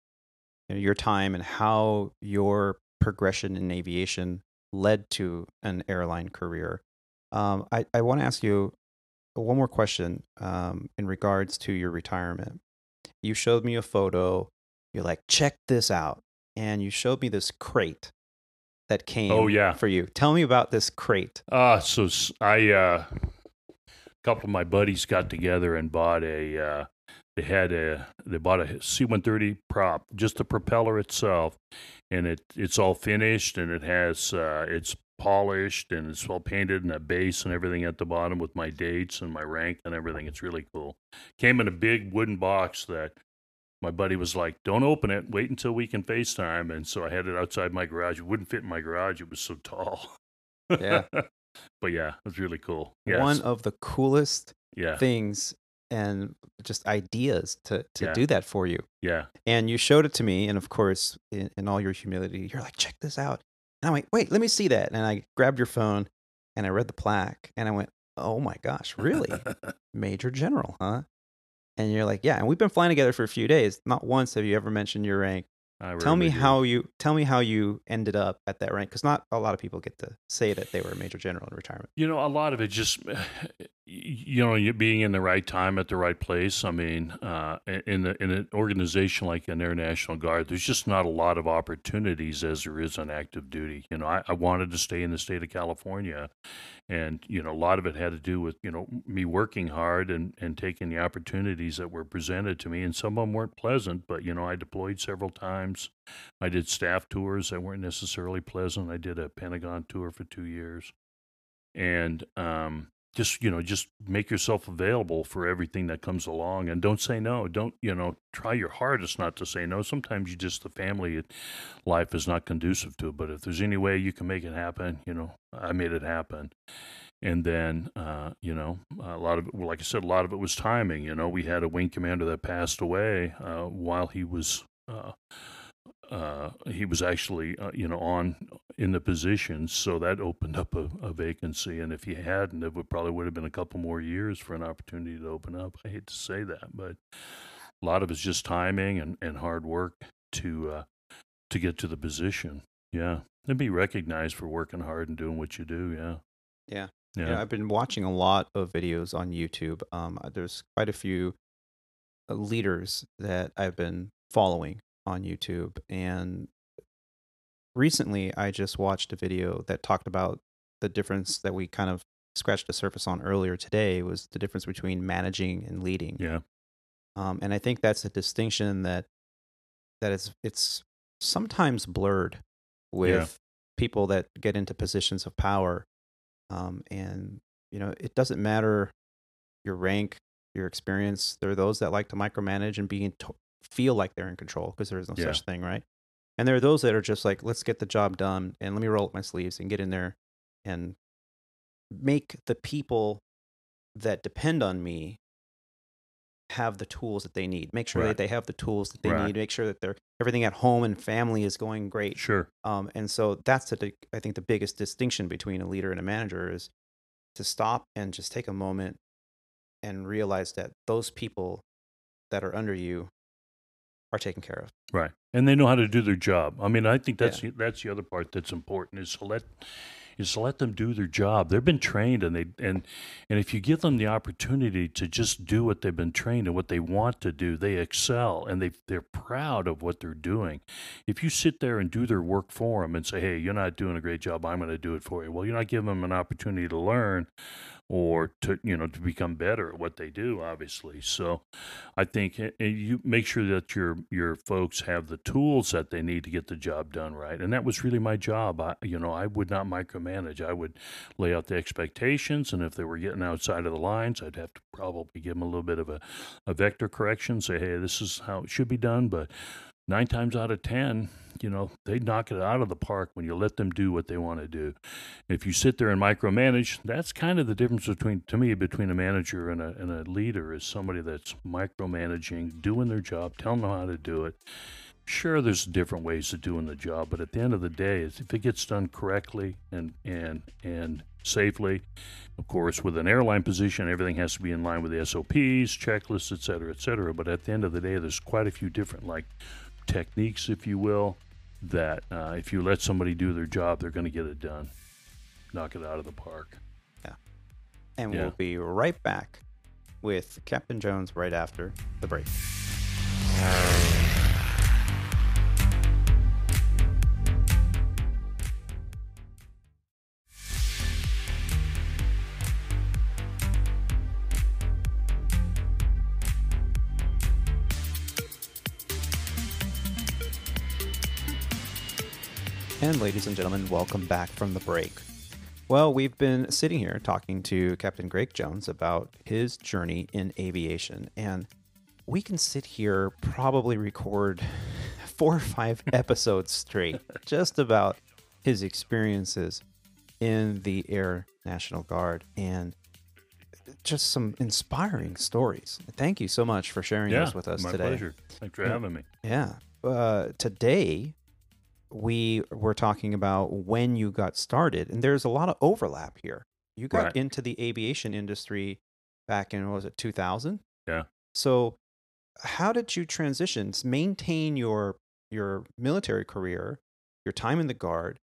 your time and how your progression in aviation led to an airline career, um, I, I want to ask you one more question um, in regards to your retirement. You showed me a photo. You're like, check this out. And you showed me this crate that came oh, yeah. for you. Tell me about this crate. Uh, so I, uh, a couple of my buddies got together and bought a, uh, they had a, they bought a C-130 prop, just the propeller itself. And it, it's all finished and it has, uh, it's polished and it's all painted and a base and everything at the bottom with my dates and my rank and everything. It's really cool. Came in a big wooden box that my buddy was like, "Don't open it. Wait until we can FaceTime." And so I had it outside my garage. It wouldn't fit in my garage. It was so tall. Yeah. [laughs] but yeah, it was really cool. Yes. One of the coolest yeah. things and just ideas to to Yeah. do that for you. Yeah. And you showed it to me, and of course, in, in all your humility, you're like, check this out. And I'm like, wait, let me see that. And I grabbed your phone and I read the plaque and I went, oh my gosh, really? [laughs] Major General, huh? And you're like, yeah. And we've been flying together for a few days. Not once have you ever mentioned your rank. I Tell me how you tell me how you ended up at that rank, because not a lot of people get to say that they were a major general in retirement. You know, a lot of it just, you know, being in the right time at the right place. I mean, uh, in the, in an organization like an Air National Guard, there's just not a lot of opportunities as there is on active duty. You know, I, I wanted to stay in the state of California, and you know, a lot of it had to do with you know me working hard and and taking the opportunities that were presented to me, and some of them weren't pleasant. But you know, I deployed several times. I did staff tours that weren't necessarily pleasant. I did a Pentagon tour for two years, and um, just you know, just make yourself available for everything that comes along, and don't say no. Don't you know? Try your hardest not to say no. Sometimes you just the family life is not conducive to it. But if there's any way you can make it happen, you know, I made it happen. And then, uh, you know, a lot of it, like I said, a lot of it was timing. You know, we had a wing commander that passed away uh, while he was uh, uh, he was actually uh, you know on in the position, so that opened up a, a vacancy. And if he hadn't, it would probably would have been a couple more years for an opportunity to open up. I hate to say that, but a lot of it's just timing and, and hard work to uh, to get to the position. Yeah, and be recognized for working hard and doing what you do. Yeah, Yeah. yeah, I've been watching a lot of videos on YouTube. Um, there's quite a few uh, leaders that I've been following on YouTube, and recently I just watched a video that talked about the difference that we kind of scratched the surface on earlier today was the difference between managing and leading. yeah, Um, and I think that's a distinction that that it's it's sometimes blurred with people that get into positions of power, um, and you know it doesn't matter your rank, your experience. There are those that like to micromanage and be feel like they're in control because there is no Yeah. such thing, right? And there are those that are just like, let's get the job done and let me roll up my sleeves and get in there and make the people that depend on me have the tools that they need. Make sure Right. that they have the tools that they Right. need. Make sure that their everything at home and family is going great. Sure. Um, and so that's the, I think the biggest distinction between a leader and a manager is to stop and just take a moment and realize that those people that are under you are taken care of. Right. And they know how to do their job. I mean, I think that's the, that's the other part that's important is to let is to let them do their job. They've been trained and they and and if you give them the opportunity to just do what they've been trained and what they want to do, they excel and they they're proud of what they're doing. If you sit there and do their work for them and say, "Hey, you're not doing a great job. I'm going to do it for you." Well, you're not giving them an opportunity to learn or to you know to become better at what they do obviously. So i think uh, you make sure that your your folks have the tools that they need to get the job done right and that was really my job. I you know i would not micromanage. I would lay out the expectations and if they were getting outside of the lines i'd have to probably give them a little bit of a, a vector correction say hey this is how it should be done but nine times out of ten you know they knock it out of the park when you let them do what they want to do if you sit there and micromanage, that's kind of the difference between, to me, between a manager and a, and a leader is somebody that's micromanaging, doing their job, telling them how to do it. Sure, there's different ways of doing the job, but at the end of the day, if it gets done correctly and and and safely, of course, with an airline position, everything has to be in line with the SOPs, checklists, et cetera, et cetera. But at the end of the day, there's quite a few different like techniques, if you will, that uh, if you let somebody do their job, they're going to get it done knock it out of the park. Yeah. And Yeah. we'll be right back with Captain Jones right after the break. And ladies and gentlemen, welcome back from the break. Well, we've been sitting here talking to Captain Greg Jones about his journey in aviation, and we can sit here probably record [laughs] four or five [laughs] episodes straight just about his experiences in the Air National Guard and just some inspiring stories. Thank you so much for sharing yeah, this with us my today. pleasure. Thanks for having me. Yeah. Uh, today, we were talking about when you got started, and there's a lot of overlap here. You got Right. into the aviation industry back in, what was it, 2000? Yeah. So, how did you transition, maintain your your military career, your time in the guard,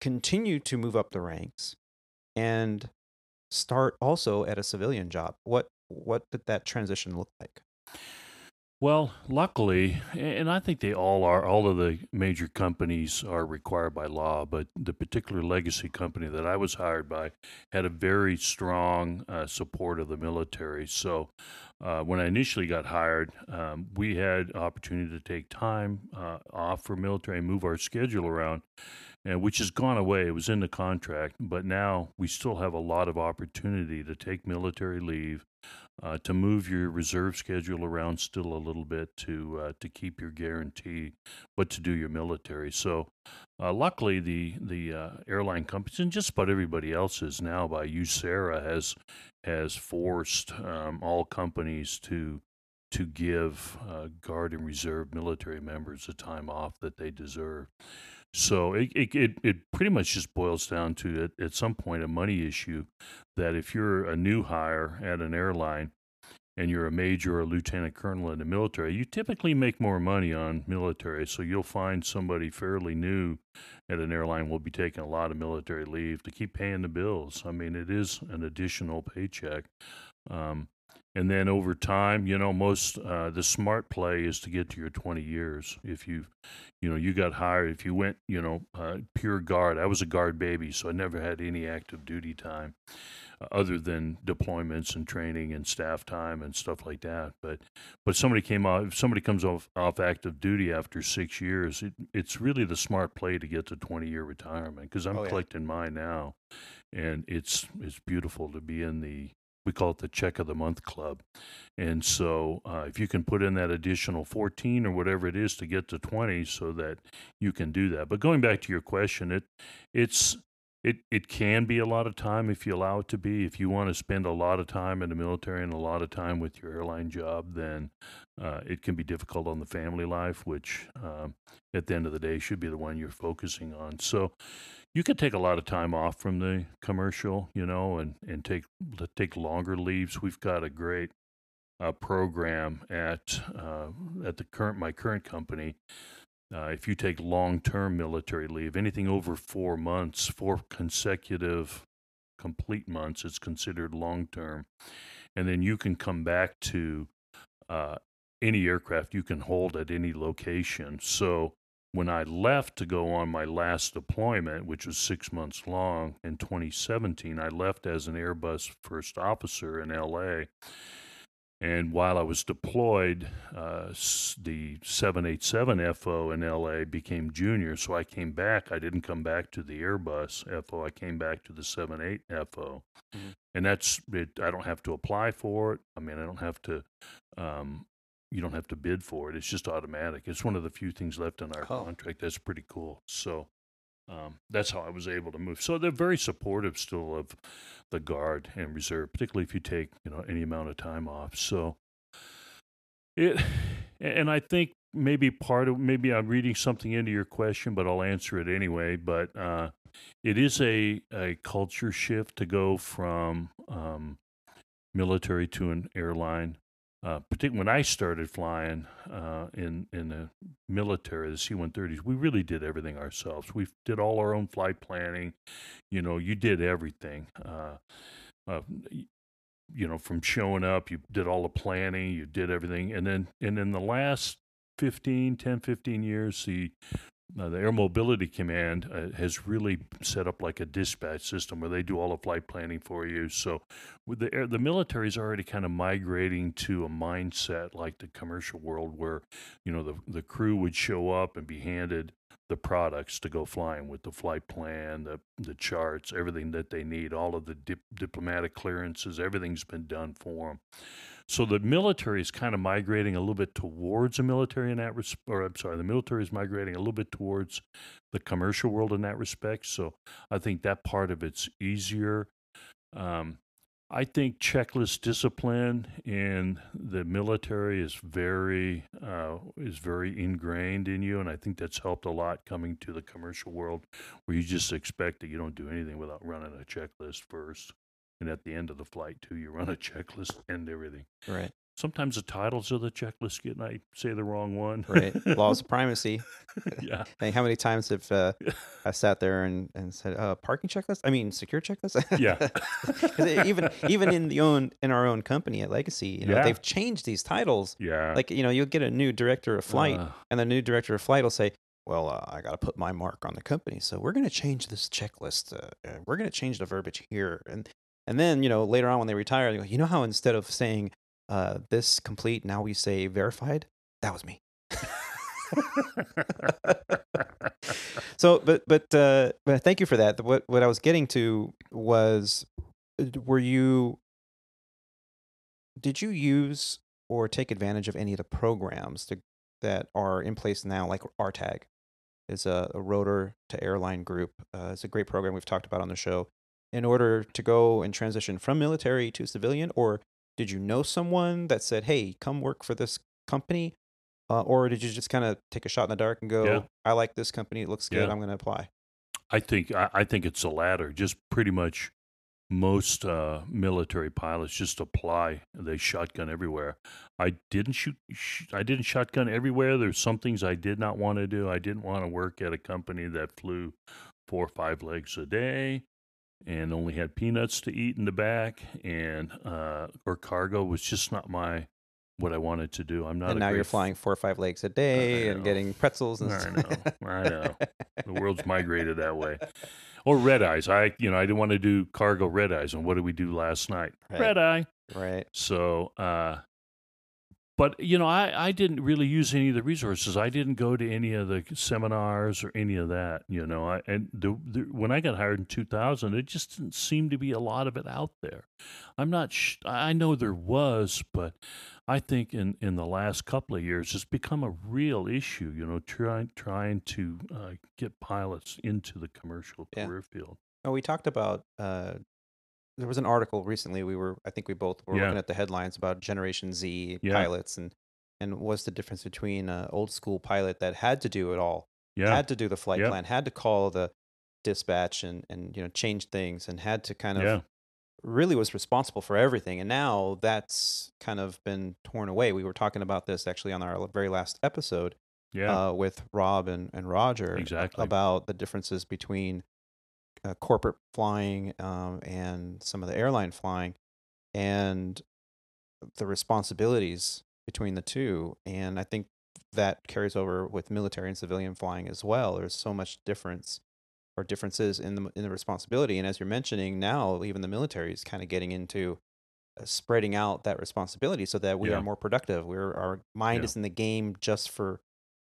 continue to move up the ranks, and start also at a civilian job? What what did that transition look like? Well, luckily, and I think they all are, all of the major companies are required by law, but the particular legacy company that I was hired by had a very strong uh, support of the military. So uh, when I initially got hired, um, we had opportunity to take time uh, off for military and move our schedule around. And which has gone away. It was in the contract, but now we still have a lot of opportunity to take military leave, uh, to move your reserve schedule around still a little bit to uh, to keep your guarantee, but to do your military. So, uh, luckily, the the uh, airline companies and just about everybody else is now by USERRA has has forced um, all companies to to give uh, guard and reserve military members the time off that they deserve. So it, it, it, it pretty much just boils down to at, at some point a money issue that if you're a new hire at an airline and you're a major or a lieutenant colonel in the military, you typically make more money on military. So you'll find somebody fairly new at an airline will be taking a lot of military leave to keep paying the bills. I mean, it is an additional paycheck. Um, and then over time, you know, most uh, the smart play is to get to your 20 years. If you, you know, you got hired, if you went, you know, uh, pure guard. I was a guard baby, so I never had any active duty time, uh, other than deployments and training and staff time and stuff like that. But, but somebody came off. If somebody comes off off active duty after six years, it, it's really the smart play to get to 20 year retirement because I'm Oh, yeah. collecting mine now, and it's it's beautiful to be in the we call it the check of the month club. And so uh, if you can put in that additional 14 or whatever it is to get to 20 so that you can do that. But going back to your question, it it's it it can be a lot of time if you allow it to be. If you want to spend a lot of time in the military and a lot of time with your airline job, then uh, it can be difficult on the family life, which um, at the end of the day should be the one you're focusing on. So you could take a lot of time off from the commercial, you know, and and take take longer leaves. We've got a great uh, program at uh, at the current my current company. Uh, if you take long term military leave, anything over four months, four consecutive complete months, it's considered long term, and then you can come back to uh, any aircraft you can hold at any location. So when I left to go on my last deployment, which was six months long in 2017, I left as an Airbus first officer in LA. And while I was deployed, uh, the 787 FO in LA became junior. So I came back. I didn't come back to the Airbus FO. I came back to the 78 FO. Mhm. And that's it. I don't have to apply for it. I mean, I don't have to um, you don't have to bid for it. It's just automatic. It's one of the few things left in our Oh. contract. That's pretty cool. So um, that's how I was able to move. So they're very supportive still of the guard and reserve, particularly if you take you know any amount of time off. So it, and I think maybe part of maybe I'm reading something into your question, but I'll answer it anyway. But uh, it is a a culture shift to go from um, military to an airline uh, particularly when I started flying uh, in in the military, the C-130s, we really did everything ourselves. We did all our own flight planning. You know, you did everything. Uh, you know, from showing up, you did all the planning, you did everything, and then and in the last 15, 10, 15 years, the uh, the Air Mobility Command uh, has really set up like a dispatch system where they do all the flight planning for you. So, with the air, the military is already kind of migrating to a mindset like the commercial world, where you know the the crew would show up and be handed the products to go flying with the flight plan, the the charts, everything that they need, all of the dip, diplomatic clearances, everything's been done for them. So the military is kind of migrating a little bit towards a military in that respect, or I'm sorry, the military is migrating a little bit towards the commercial world in that respect. So I think that part of it's easier. Um, I think checklist discipline in the military is very uh, is very ingrained in you, and I think that's helped a lot coming to the commercial world, where you just expect that you don't do anything without running a checklist first, and at the end of the flight too, you run a checklist and everything. Right. Sometimes the titles of the checklist get, and I say the wrong one. Right. Laws of primacy. [laughs] yeah. [laughs] Mean, how many times have uh, [laughs] I sat there and, and said, uh, parking checklist? I mean, secure checklist? yeah. even even in the own in our own company at Legacy, you know, Yeah. they've changed these titles. Yeah. Like, you know, you'll get a new director of flight, Uh, and the new director of flight will say, well, uh, I got to put my mark on the company. So we're going to change this checklist. Uh, we're going to change the verbiage here. And and then, you know, later on when they retire, they go, you know how instead of saying uh, this complete, now we say verified? That was me. [laughs] so but but uh but thank you for that what what i was getting to was uh, were you did you use or take advantage of any of the programs to, that are in place now like rtag is a, a rotor to airline group uh, it's a great program we've talked about on the show in order to go and transition from military to civilian or did you know someone that said hey come work for this company uh, or did you just kind of take a shot in the dark and go Yeah. i like this company it looks good Yeah. i'm going to apply I think I, I think it's the latter. Just pretty much most uh, military pilots just apply. They shotgun everywhere. I didn't shoot. Sh- I didn't shotgun everywhere. There's some things I did not want to do. I didn't want to work at a company that flew four or five legs a day. And only had peanuts to eat in the back, and uh, or cargo was just not my what I wanted to do. I'm not. and a now you're flying four or five legs a day and getting pretzels and I stuff. know, I know. [laughs] The world's migrated that way. Or red eyes. I, you know, I didn't want to do cargo red eyes. And what did we do last night? Right. Red eye. right. So, uh, but you know, I, I didn't really use any of the resources. I didn't go to any of the seminars or any of that. You know, I, and the, the, when I got hired in 2000, it just didn't seem to be a lot of it out there. I'm not. Sh- I know there was, but I think in, in the last couple of years, it's become a real issue. You know, trying trying to uh, get pilots into the commercial Yeah. career field. Oh, we talked about. Uh, there was an article recently. We were, I think, we both were Yeah. looking at the headlines about Generation Z Yeah. pilots and and what's the difference between an old school pilot that had to do it all, Yeah, had to do the flight plan, had to call the dispatch and and you know change things, and had to kind of really was responsible for everything. And now that's kind of been torn away. We were talking about this actually on our very last episode yeah. uh, with Rob and, and Roger Exactly. about the differences between uh, corporate flying um, and some of the airline flying and the responsibilities between the two. And I think that carries over with military and civilian flying as well. There's so much difference or differences in the in the responsibility. And as you're mentioning now, even the military is kind of getting into uh, spreading out that responsibility so that we Yeah. are more productive. We're our mind Yeah. is in the game just for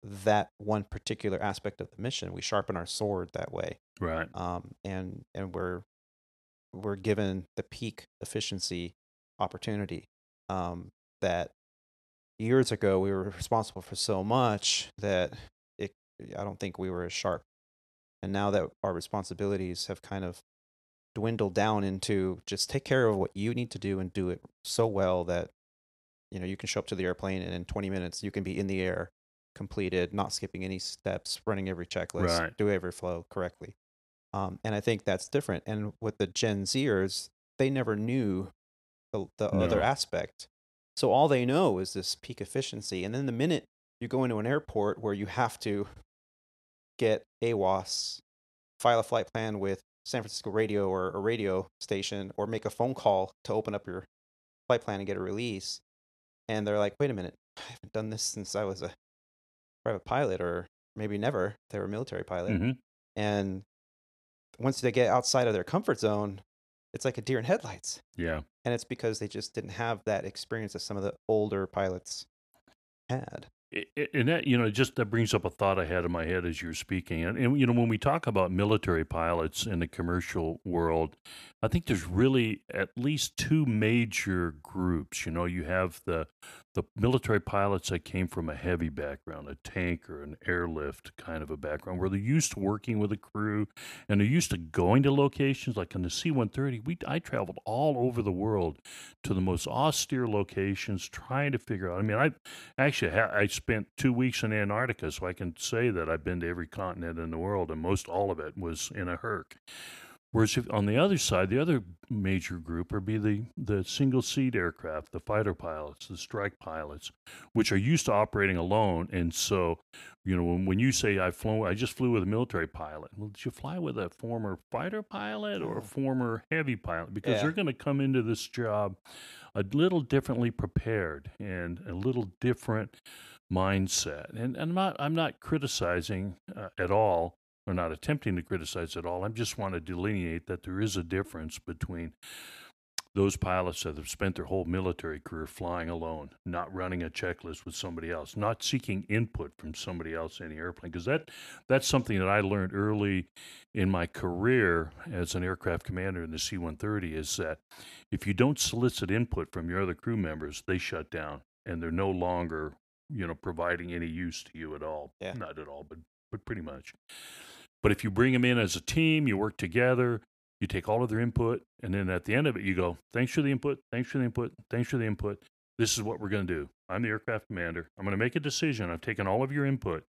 that one particular aspect of the mission. We sharpen our sword that way, right. um, and and we're we're given the peak efficiency opportunity um, that years ago we were responsible for so much that it I don't think we were as sharp. And now that our responsibilities have kind of dwindled down into just take care of what you need to do and do it so well that you know you can show up to the airplane and in 20 minutes you can be in the air completed not skipping any steps running every checklist Right. do every flow correctly um, and i think that's different and with the gen zers they never knew the, the other aspect so all they know is this peak efficiency and then the minute you go into an airport where you have to get awas file a flight plan with San Francisco radio or a radio station or make a phone call to open up your flight plan and get a release. And they're like, wait a minute, I haven't done this since I was a private pilot or maybe never. They were a military pilot. hmm And once they get outside of their comfort zone, it's like a deer in headlights. Yeah. And it's because they just didn't have that experience that some of the older pilots had. And that, you know, just that brings up a thought I had in my head as you were speaking. And, and, you know, when we talk about military pilots in the commercial world, I think there's really at least two major groups. You know, you have the the military pilots that came from a heavy background, a tank or an airlift kind of a background, where they're used to working with a crew and they're used to going to locations like on the C-130. We I traveled all over the world to the most austere locations, trying to figure out. I mean, I actually ha- I spent two weeks in Antarctica, so I can say that I've been to every continent in the world, and most all of it was in a Herc. Whereas if, on the other side, the other major group would be the, the single seat aircraft, the fighter pilots, the strike pilots, which are used to operating alone. And so, you know, when, when you say I flew, I just flew with a military pilot. Well, did you fly with a former fighter pilot or a former heavy pilot? Because Yeah. they're going to come into this job a little differently prepared and a little different mindset. And, and I'm not I'm not criticizing uh, at all or not attempting to criticize at all. I just want to delineate that there is a difference between those pilots that have spent their whole military career flying alone, not running a checklist with somebody else, not seeking input from somebody else in the airplane. Because that that's something that I learned early in my career as an aircraft commander in the C-130 is that if you don't solicit input from your other crew members, they shut down and they're no longer, you know, providing any use to you at all. Yeah. Not at all, but but pretty much. But if you bring them in as a team, you work together, you take all of their input, and then at the end of it, you go, thanks for the input, thanks for the input, thanks for the input. This is what we're going to do. I'm the aircraft commander. I'm going to make a decision. I've taken all of your input,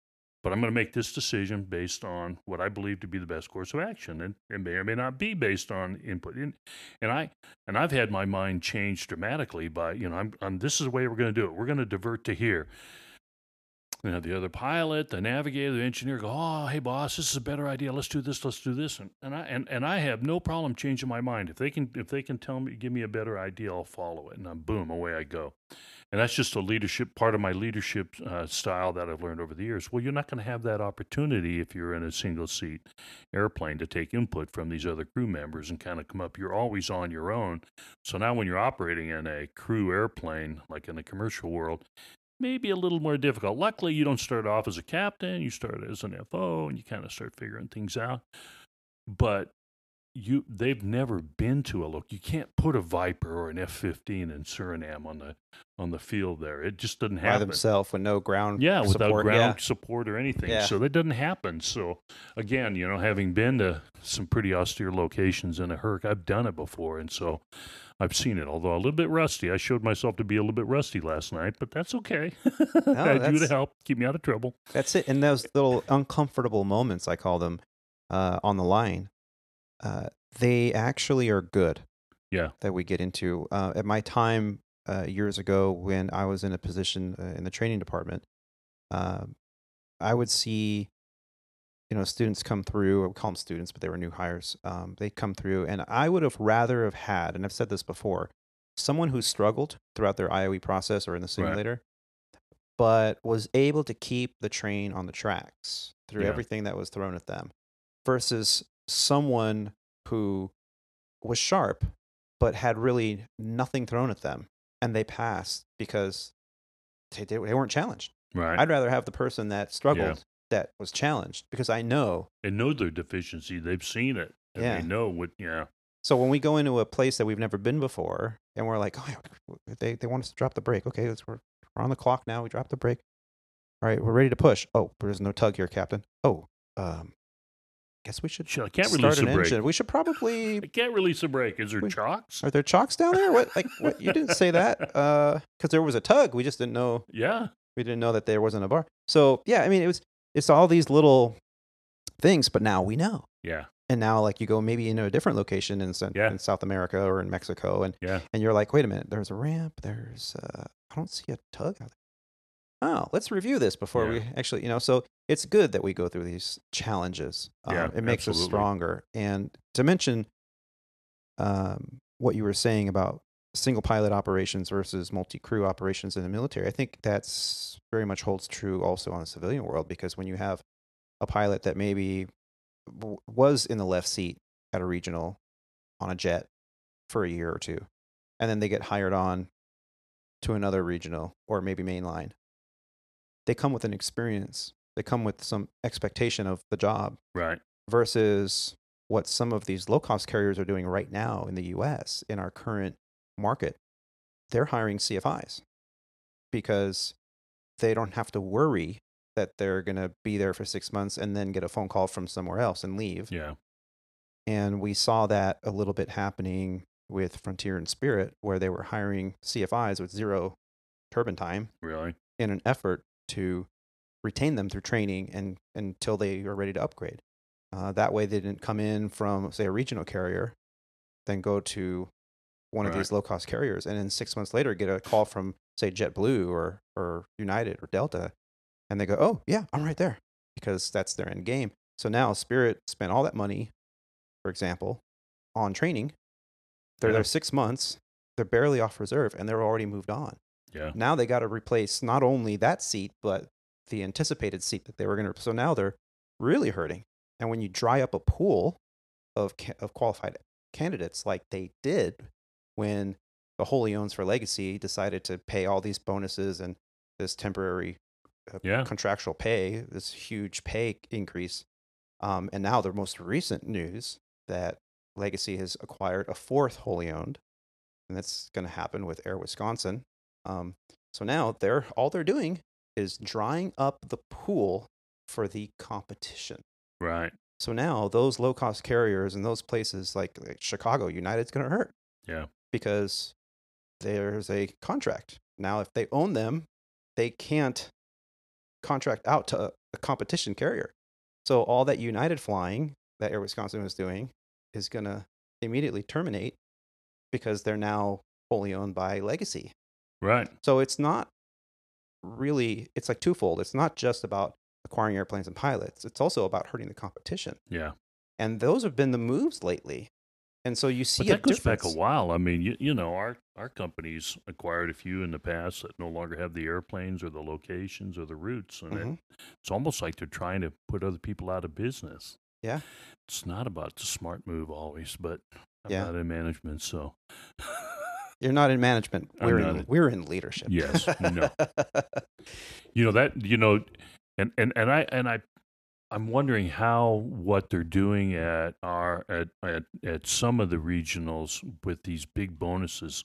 but I'm going to make this decision based on what I believe to be the best course of action, and it may or may not be based on input. And, and I and I've had my mind changed dramatically by you know I'm, I'm this is the way we're going to do it. We're going to divert to here. You know, the other pilot, the navigator, the engineer go, "Oh, hey boss, this is a better idea. Let's do this. Let's do this." And, and I and, and I have no problem changing my mind if they can if they can tell me give me a better idea, I'll follow it, and then boom, away I go. And that's just a leadership part of my leadership uh, style that I've learned over the years. Well, you're not going to have that opportunity if you're in a single seat airplane to take input from these other crew members and kind of come up. You're always on your own. So now when you're operating in a crew airplane, like in the commercial world, maybe a little more difficult. Luckily, you don't start off as a captain, you start as an FO and you kind of start figuring things out. But you they've never been to a look. You can't put a Viper or an F fifteen in Suriname on the on the field there. It just doesn't happen by themselves with no ground Yeah, without support. ground Yeah. support or anything. Yeah. So that doesn't happen. So again, you know, having been to some pretty austere locations in a Herc, I've done it before, and so I've seen it. Although a little bit rusty, I showed myself to be a little bit rusty last night, but that's okay. [laughs] I had you to help keep me out of trouble. That's it. And those little uncomfortable moments, I call them, uh, on the line, uh, they actually are good. Yeah. That we get into. Uh, at my time uh, years ago, when I was in a position uh, in the training department, um, I would see, you know, students come through. I would call them students, but they were new hires. Um, they come through, and I would have rather have had, and I've said this before, someone who struggled throughout their IOE process or in the simulator, but was able to keep the train on the tracks through Yeah. everything that was thrown at them, versus someone who was sharp but had really nothing thrown at them, and they passed because they, they, they weren't challenged. Right. I'd rather have the person that struggled that was challenged because I know. and know their deficiency. They've seen it. And Yeah. they know what yeah. So when we go into a place that we've never been before, and we're like, oh, they they want us to drop the brake. Okay, let's, we're we're on the clock now. We drop the brake. All right, we're ready to push. Oh, there's no tug here, Captain. Oh, um, guess we should I can't start release an a engine. We should probably. I can't release a brake. Is there We- chocks? Are there chocks down there? What like what? You didn't say that. [laughs] Uh, because there was a tug. We just didn't know. Yeah. We didn't know that there wasn't a bar. So yeah, I mean, it was it's all these little things, but now we know. Yeah. and now like you go maybe into a different location in, Yeah. in South America or in Mexico and Yeah. and you're like wait a minute there's a ramp there's uh, I don't see a tug out there oh let's review this before we actually you know so it's good that we go through these challenges um, Yeah, it makes us stronger and to mention um, what you were saying about single pilot operations versus multi-crew operations in the military I think that's very much holds true also on the civilian world because when you have a pilot that maybe w- was in the left seat at a regional on a jet for a year or two, and then they get hired on to another regional or maybe mainline. They come with an experience. They come with some expectation of the job Right. versus what some of these low cost carriers are doing right now in the US in our current market. They're hiring CFIs because they don't have to worry that they're going to be there for six months and then get a phone call from somewhere else and leave. Yeah. And we saw that a little bit happening with Frontier and Spirit, where they were hiring CFIs with zero turbine time Really. in an effort to retain them through training and until they are ready to upgrade. Uh, that way, they didn't come in from, say, a regional carrier, then go to one of these low cost carriers, and then six months later get a call from, say, JetBlue or or United or Delta, and they go, "Oh, yeah, I'm right there," because that's their end game. So now Spirit spent all that money, for example, on training. They're Yeah. there six months. They're barely off reserve, and they're already moved on Yeah. now they got to replace not only that seat but the anticipated seat that they were going to so now they're really hurting and when you dry up a pool of of qualified candidates like they did when the wholly owns for legacy decided to pay all these bonuses and this temporary uh, Yeah. contractual pay this huge pay increase um, and now the most recent news that legacy has acquired a fourth wholly owned and that's going to happen with air wisconsin um, so now they're all they're doing is drying up the pool for the competition. Right. So now those low cost carriers and those places like, like Chicago, United's going to hurt Yeah. because there's a contract. Now, if they own them, they can't contract out to a competition carrier. So all that United flying that Air Wisconsin was doing is going to immediately terminate because they're now wholly owned by Legacy. Right. So it's not really it's like twofold. It's not just about acquiring airplanes and pilots. It's also about hurting the competition. Yeah. And those have been the moves lately. And so you see But that a goes difference. back a while. I mean, you, you know, our, our companies acquired a few in the past that no longer have the airplanes or the locations or the routes. And Mhm. it, it's almost like they're trying to put other people out of business. Yeah. It's not about the smart move always, but I'm Yeah. not in management. So, [laughs] You're not in management. We're in we're in leadership. Yes, [laughs] no. you know, that, you know, and, and, and I, and I, I'm wondering how what they're doing at our at, at at some of the regionals with these big bonuses.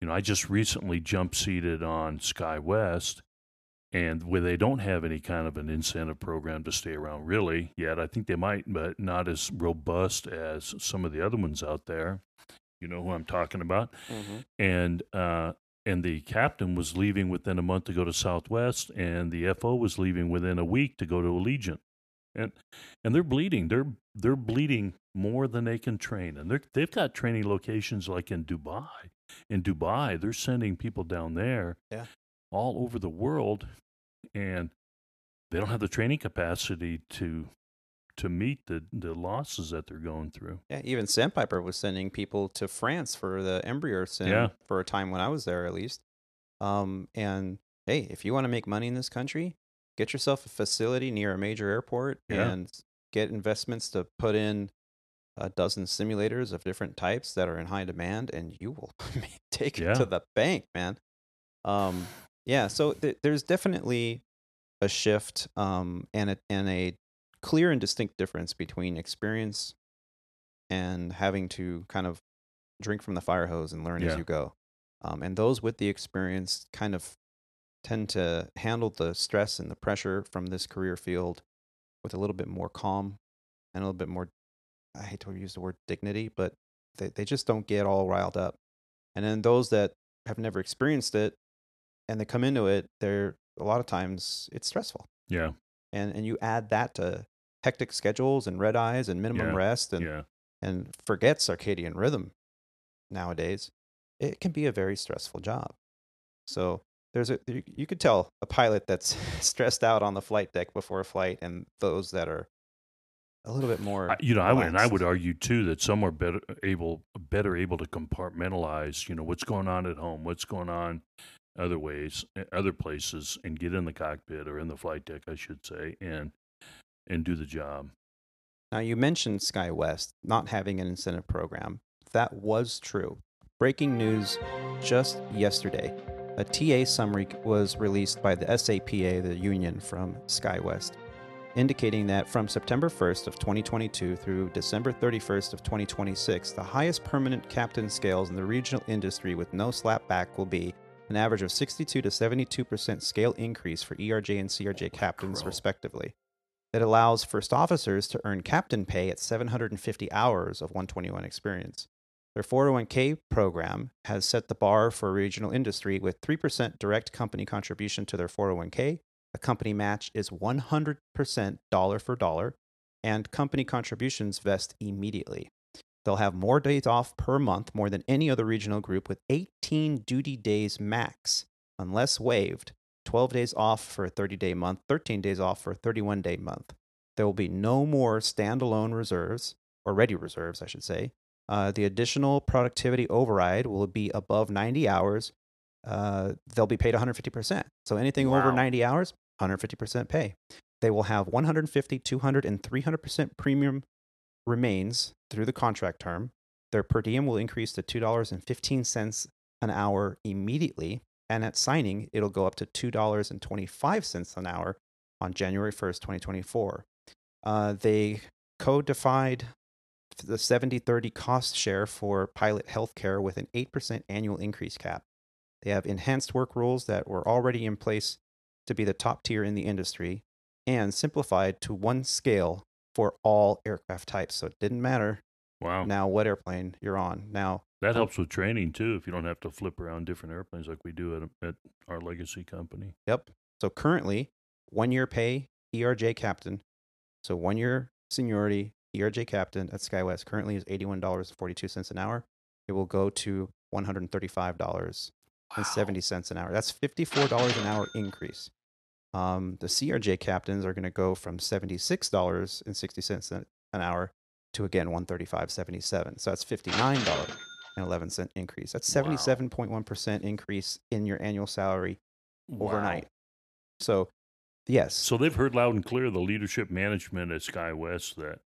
You know, I just recently jump seated on SkyWest, and where they don't have any kind of an incentive program to stay around really yet. I think they might, but not as robust as some of the other ones out there. You know who I'm talking about, Mhm. and uh, and the captain was leaving within a month to go to Southwest, and the FO was leaving within a week to go to Allegiant, and and they're bleeding. They're they're bleeding more than they can train, and they're they've got training locations like in Dubai. In Dubai, they're sending people down there, Yeah. all over the world, and they don't have the training capacity to to meet the the losses that they're going through. Yeah, even Sandpiper was sending people to France for the Embraer sim Yeah. for a time when I was there, at least. Um, and hey, if you want to make money in this country, get yourself a facility near a major airport Yeah. and get investments to put in a dozen simulators of different types that are in high demand, and you will [laughs] take it to the bank, man. Um, yeah, so th- there's definitely a shift um, and a and a clear and distinct difference between experience and having to kind of drink from the fire hose and learn Yeah. as you go. Um, and those with the experience kind of tend to handle the stress and the pressure from this career field with a little bit more calm and a little bit more, I hate to use the word dignity, but they, they just don't get all riled up. And then those that have never experienced it and they come into it, they're a lot of times it's stressful. Yeah, And, and you add that to hectic schedules and red eyes and minimum Yeah. rest and yeah, and forget circadian rhythm nowadays, it can be a very stressful job. So there's a you, could tell a pilot that's [laughs] stressed out on the flight deck before a flight, and those that are a little bit more. I, you know, I would, and I would argue too that some are better able, better able to compartmentalize. You know, what's going on at home, what's going on other ways, eh, other places, and get in the cockpit or in the flight deck, I should say, and and do the job. Now you mentioned SkyWest not having an incentive program. That was true. Breaking news just yesterday. A TA summary was released by the SAPA, the union from SkyWest, indicating that from September 1st of 2022 through December 31st of 2026, the highest permanent captain scales in the regional industry with no snapback will be an average of 62 to 72% scale increase for ERJ and CRJ captains crow. respectively. It allows first officers to earn captain pay at 750 hours of 121 experience. Their 401k program has set the bar for regional industry with 3% direct company contribution to their 401k. The company match is 100% dollar for dollar, and company contributions vest immediately. They'll have more days off per month, more than any other regional group, with 18 duty days max, unless waived. 12 days off for a 30 day month, 13 days off for a 31 day month. There will be no more standalone reserves, or ready reserves, I should say. Uh, the additional productivity override will be above 90 hours. Uh, they'll be paid 150%. So anything over 90 hours, 150% pay. They will have 150, 200, and 300% premium remains through the contract term. Their per diem will increase to $2.15 an hour immediately. And at signing, it'll go up to $2.25 an hour on January 1st, 2024. Uh, they codified the 70 30 cost share for pilot healthcare with an 8% annual increase cap. They have enhanced work rules that were already in place to be the top tier in the industry and simplified to one scale for all aircraft types. So it didn't matter Wow, now what airplane you're on. Now, that helps with training too. If you don't have to flip around different airplanes like we do at at our legacy company. Yep. So currently, one year pay ERJ captain. So one year seniority ERJ captain at SkyWest currently is eighty-one dollars forty-two cents an hour. It will go to one hundred thirty-five dollars and 70 cents an hour. That's $54 an hour increase. Um, the CRJ captains are going to go from $76.60 an an hour to again 135.77. So that's $59 and 11 cent increase. That's Wow. 77.1% increase in your annual salary overnight. Wow. So yes, So they've heard loud and clear the leadership management at SkyWest that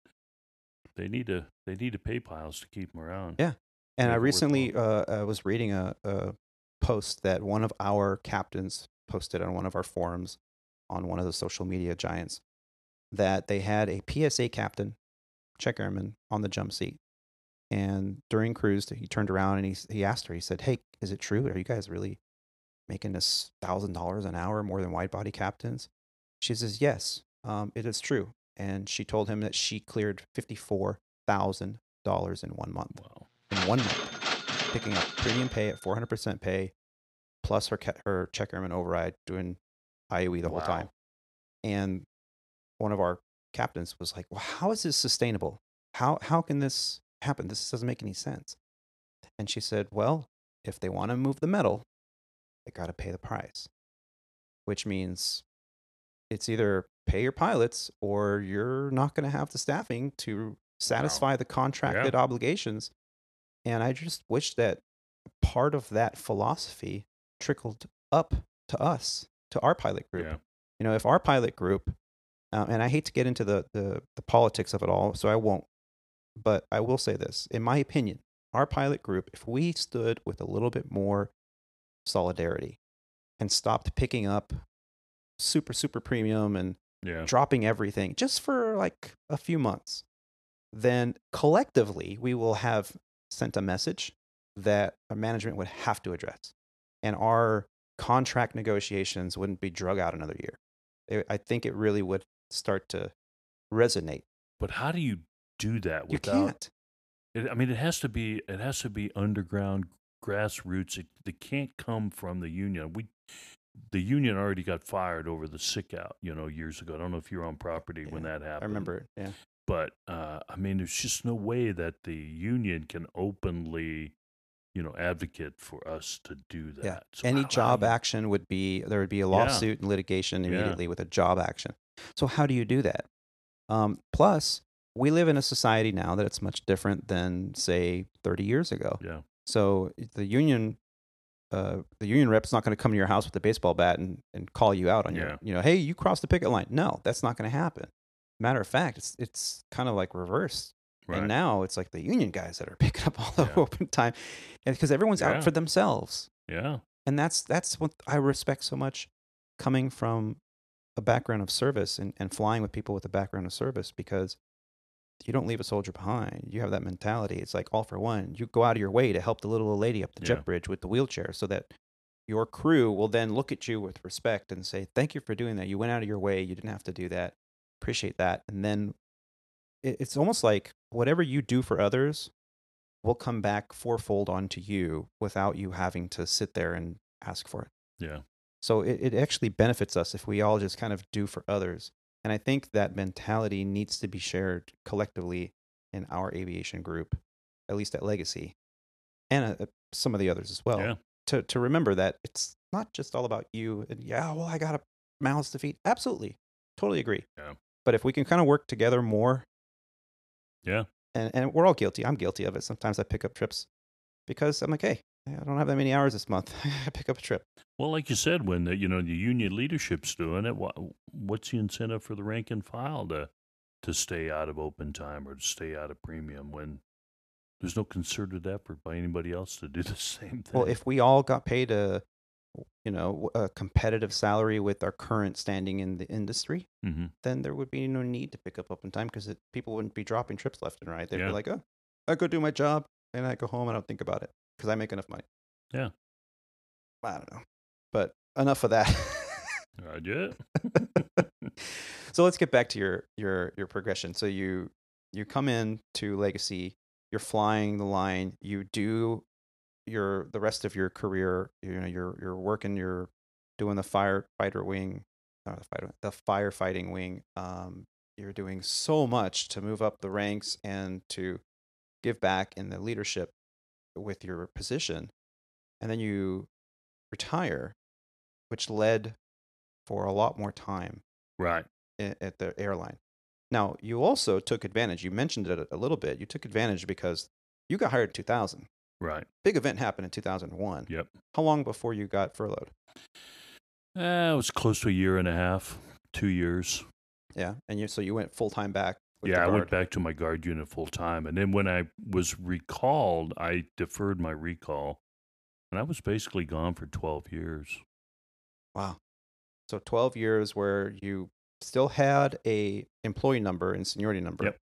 they need to they need to pay piles to keep them around. Yeah. And I Make it recently uh, I was reading a, a post that one of our captains posted on one of our forums on one of the social media giants that they had a PSA captain, check airman, on the jump seat. And during cruise, he turned around and he, he asked her, he said, Hey, is it true? Are you guys really making this $1,000 an hour more than wide body captains? She says, Yes, um, it is true. And she told him that she cleared $54,000 in one month Wow. in one month, picking up premium pay at 400% pay, plus her her check airman override doing IOE the whole time. And one of our captains was like, "Well, how is this sustainable? How how can this happen? This doesn't make any sense." And she said, "Well, if they want to move the metal, they got to pay the price, which means it's either pay your pilots or you're not going to have the staffing to satisfy the contracted obligations. And I just wish that part of that philosophy trickled up to us, to our pilot group. Yeah. You know, if our pilot group, uh, and I hate to get into the, the, the politics of it all, so I won't, but I will say this. In my opinion, our pilot group, if we stood with a little bit more solidarity and stopped picking up super, super premium and Yeah. dropping everything just for like a few months, then collectively we will have sent a message that our management would have to address. And our contract negotiations wouldn't be drug out another year. It- I think it really would start to resonate. But how do you do that You without can't. It, I mean, it has to be it has to be underground grassroots. It, it can't come from the union. We the union already got fired over the sick out, you know, years ago. I don't know if you were on property when that happened. I remember it. Yeah. but uh, I mean, there's just no way that the union can openly, you know, advocate for us to do that. Yeah. So Any job you- action would be there would be a Yeah. lawsuit and litigation Yeah. immediately with a job action. So how do you do that? Um, plus, we live in a society now that it's much different than say 30 years ago. Yeah, So the union, uh, the union rep's not going to come to your house with a baseball bat and, and call you out on Yeah. your, you know, hey, you crossed the picket line. No, that's not going to happen. Matter of fact, it's it's kind of like reversed. right. And now it's like the union guys that are [laughs] picking up all the Yeah. open time, because everyone's Yeah. out for themselves yeah, and that's that's what I respect so much coming from a background of service and, and flying with people with a background of service because you don't leave a soldier behind. You have that mentality. It's like all for one. You go out of your way to help the little old lady up the jet bridge with the wheelchair so that your crew will then look at you with respect and say, Thank you for doing that. You went out of your way. You didn't have to do that. Appreciate that. And then it, it's almost like whatever you do for others will come back fourfold onto you without you having to sit there and ask for it. yeah, So it, it actually benefits us if we all just kind of do for others. And I think that mentality needs to be shared collectively in our aviation group, at least at Legacy, and uh, some of the others as well. yeah. To to remember that it's not just all about you. And yeah, well, I got a mouths to feed. Absolutely, totally agree. Yeah. But if we can kind of work together more, Yeah. and and we're all guilty. I'm guilty of it. Sometimes I pick up trips because I'm like, hey, I don't have that many hours this month. [laughs] I pick up a trip. Well, like you said, when the you know the union leadership's doing it, what, what's the incentive for the rank and file to to stay out of open time or to stay out of premium when there's no concerted effort by anybody else to do the [laughs] same thing? Well, if we all got paid a, you know, a competitive salary with our current standing in the industry, hmm then there would be no need to pick up open time because people wouldn't be dropping trips left and right. They'd Yeah. be like, oh, I go do my job and I go home and I don't think about it because I make enough money. Yeah. I don't know, but enough of that. I did. [laughs] so let's get back to your your your progression. So you you come in to Legacy, you're flying the line, you do your the rest of your career, you know, you're you're working, you're doing the firefighter wing, uh, the fighter, the firefighting wing. Um, you're doing so much to move up the ranks and to give back in the leadership with your position, and then you retire, which led for a lot more time Right. at the airline. Now, you also took advantage. You mentioned it a little bit. You took advantage because you got hired in 2000. Right. Big event happened in 2001. Yep. How long before you got furloughed? Uh, it was close to a year and a half, two years. Yeah, and you so you went full time back. Yeah, I went back to my guard unit full time, and then when I was recalled, I deferred my recall, and I was basically gone for twelve years. Wow. So 12 years where you still had a employee number and seniority number Yep.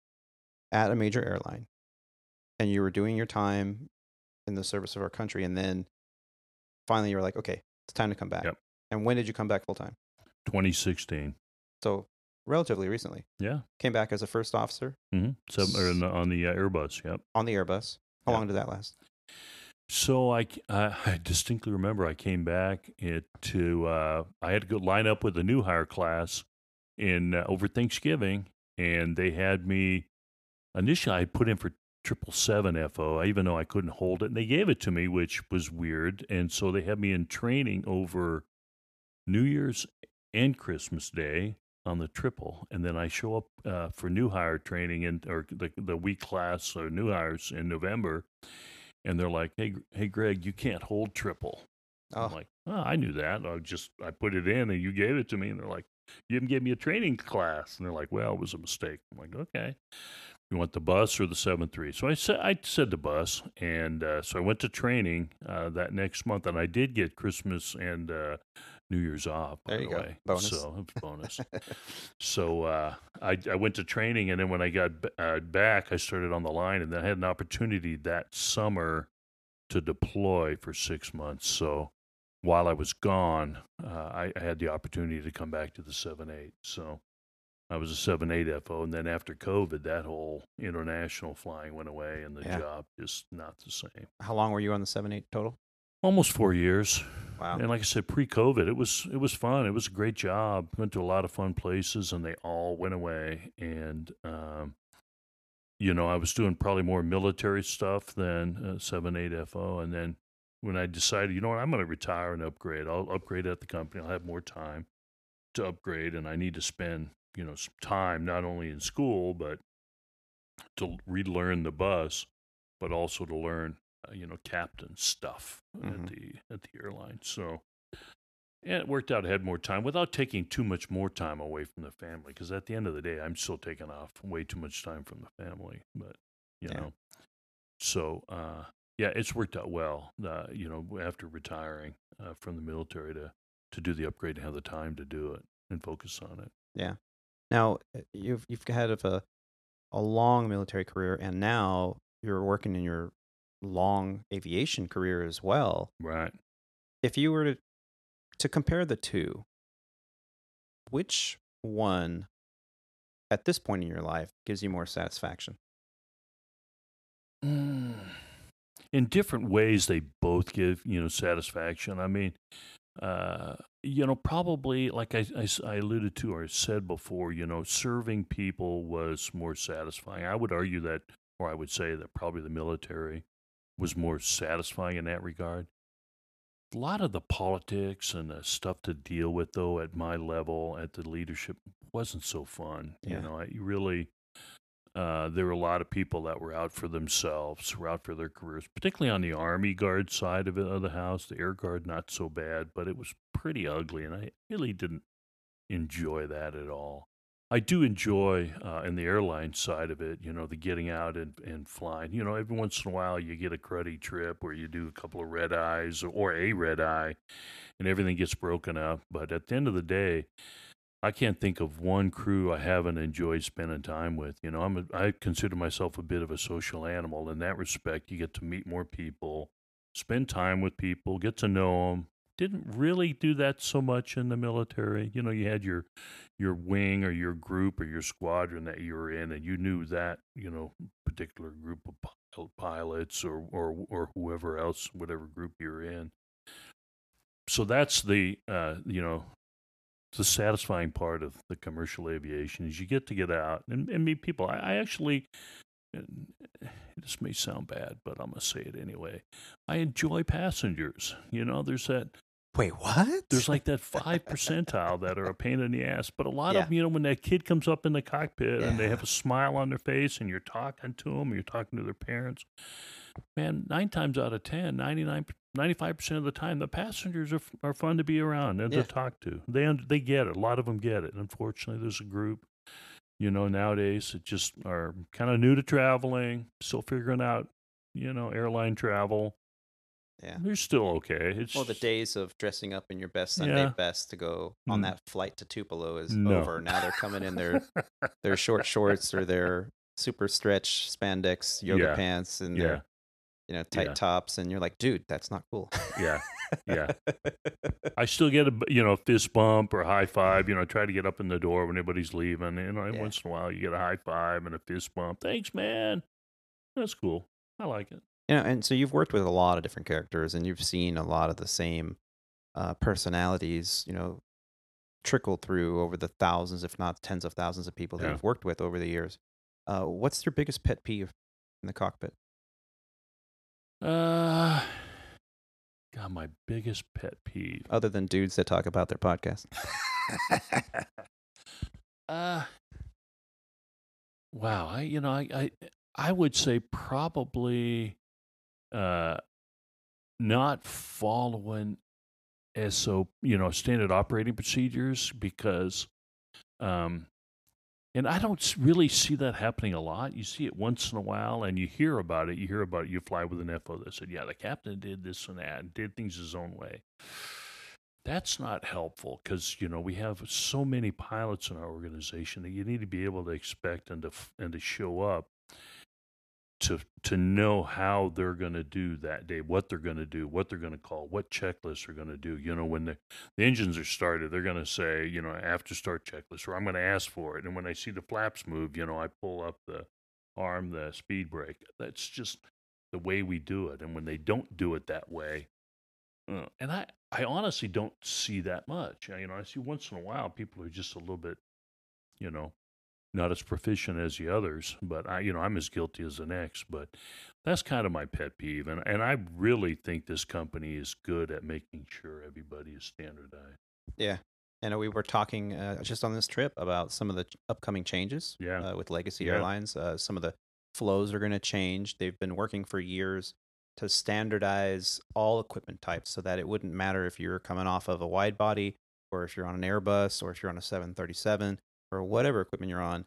at a major airline, and you were doing your time in the service of our country, and then finally you were like, okay, it's time to come back. Yep. And when did you come back full time? 2016. So relatively recently. Yeah. Came back as a first officer Mm-hmm. So, or on the- on the uh, Airbus. Yep. on the Airbus. How long did that last? So I I distinctly remember I came back it, to uh, I had to go line up with the new hire class in uh, over Thanksgiving, and they had me initially I put in for triple seven FO. Even though I couldn't hold it, and they gave it to me, which was weird. And so they had me in training over New Year's and Christmas Day on the triple, and then I show up uh, for new hire training in or the the week class or new hires in November, and they're like, "Hey, hey, Greg, you can't hold triple." I'm Oh, like, oh, I knew that. I just I put it in, and you gave it to me, and they're like, "You didn't give me a training class," and they're like, "Well, it was a mistake." I'm like, "Okay." You want the bus or the seven three? So I said I said the bus, and uh, so I went to training uh, that next month, and I did get Christmas and uh, New Year's off. By There you the go. way. Bonus. So [laughs] bonus. So uh, I, I went to training, and then when I got b- uh, back, I started on the line, and then I had an opportunity that summer to deploy for six months. So while I was gone, uh, I, I had the opportunity to come back to the seven eight. So I was a seven eight FO, and then after COVID, that whole international flying went away, and the Yeah. job just not the same. How long were you on the seven eight total? Almost four years. Wow. And like I said, pre-COVID, it was it was fun. It was a great job. Went to a lot of fun places, and they all went away. And um, you know, I was doing probably more military stuff than uh, seven eight FO. And then when I decided, you know what, I'm going to retire and upgrade. I'll upgrade at the company. I'll have more time to upgrade, and I need to spend you know some time not only in school but to relearn the bus, but also to learn uh, you know captain stuff at Mhm. the at the airline. So yeah, it worked out. I had more time without taking too much more time away from the family. Because at the end of the day, I'm still taking off way too much time from the family. But you Yeah. know, so uh, yeah, it's worked out well. Uh, you know, after retiring uh, from the military to to do the upgrade and have the time to do it and focus on it. Yeah. Now uh, you've you've had of a a long military career, and now you're working in your long aviation career as well. Right. If you were to to compare the two, which one at this point in your life gives you more satisfaction? Mm. [sighs] In different ways, they both give you know satisfaction. I mean, uh, you know, probably like I I alluded to or said before, you know, serving people was more satisfying. I would argue that, or I would say that probably the military was more satisfying in that regard. A lot of the politics and the stuff to deal with, though, at my level, at the leadership, wasn't so fun. Yeah. You know, I really uh, there were a lot of people that were out for themselves, were out for their careers, particularly on the Army Guard side of, it, of the house. The Air Guard, not so bad, but it was pretty ugly, and I really didn't enjoy that at all. I do enjoy uh, in the airline side of it, you know, the getting out and, and flying. You know, every once in a while you get a cruddy trip where you do a couple of red eyes or a red eye and everything gets broken up. But at the end of the day, I can't think of one crew I haven't enjoyed spending time with. You know, I'm a, I consider myself a bit of a social animal in that respect. You get to meet more people, spend time with people, get to know them. Didn't really do that so much in the military. You know, you had your your wing or your group or your squadron that you were in, and you knew that you know particular group of pilots or or or whoever else, whatever group you're in. So that's the uh, you know the satisfying part of the commercial aviation is you get to get out and, and meet people. I, I actually, and [sighs] this may sound bad, but I'm gonna say it anyway. I enjoy passengers. You know, there's that Wait, what? There's like that five percentile that are a pain in the ass. But a lot Yeah. of them, you know, when that kid comes up in the cockpit and they have a smile on their face and you're talking to them, you're talking to their parents, man, nine times out of 10, 99, 95% of the time, the passengers are, are fun to be around and Yeah. to talk to. They, they get it. A lot of them get it. Unfortunately, there's a group, you know, nowadays that just are kind of new to traveling, still figuring out, you know, airline travel. Yeah. They're still okay. It's Well, the days of dressing up in your best Sunday Yeah. best to go on Mm. that flight to Tupelo is No. over. Now they're coming in their [laughs] their short shorts or their super stretch spandex yoga Yeah. pants and Yeah. their you know tight tops, and you're like, dude, that's not cool. Yeah. Yeah. [laughs] I still get a you know fist bump or high five. You know, try to get up in the door when everybody's leaving. You know, once in a while you get a high five and a fist bump. Thanks, man. That's cool. I like it. You know, and so you've worked with a lot of different characters, and you've seen a lot of the same uh, personalities. You know, trickle through over the thousands, if not tens of thousands, of people that Yeah. you've worked with over the years. Uh, what's your biggest pet peeve in the cockpit? Uh, God, my biggest pet peeve. other than dudes that talk about their podcast? [laughs] uh, wow. I you know I I I would say probably uh not following SO you know standard operating procedures because um and I don't really see that happening a lot. You see it once in a while, and you hear about it. You hear about it, you fly with an FO that said, "Yeah, the captain did this and that, and did things his own way." That's not helpful because you know we have so many pilots in our organization that you need to be able to expect and to and to show up to to know how they're going to do that day, what they're going to do, what they're going to call, what checklists they're going to do. You know, when the, the engines are started, they're going to say, you know, after start checklist, or I'm going to ask for it. And when I see the flaps move, you know, I pull up the arm, the speed brake. That's just the way we do it. And when they don't do it that way, uh, and I, I honestly don't see that much. You know, I see once in a while people are just a little bit, you know, not as proficient as the others, but I, you know, I'm as guilty as the next. But that's kind of my pet peeve, and and I really think this company is good at making sure everybody is standardized. Yeah. And we were talking uh, just on this trip about some of the upcoming changes Yeah. uh, with Legacy Yeah. Airlines. Uh, some of the flows are going to change. They've been working for years to standardize all equipment types so that it wouldn't matter if you're coming off of a wide body or if you're on an Airbus or if you're on a 737 or whatever equipment you're on.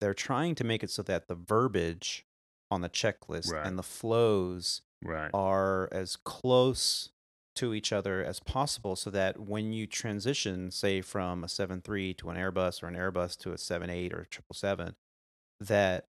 They're trying to make it so that the verbiage on the checklist Right. and the flows Right. are as close to each other as possible so that when you transition say from a 7.3 to an airbus or an airbus to a 7.8 or a 777 that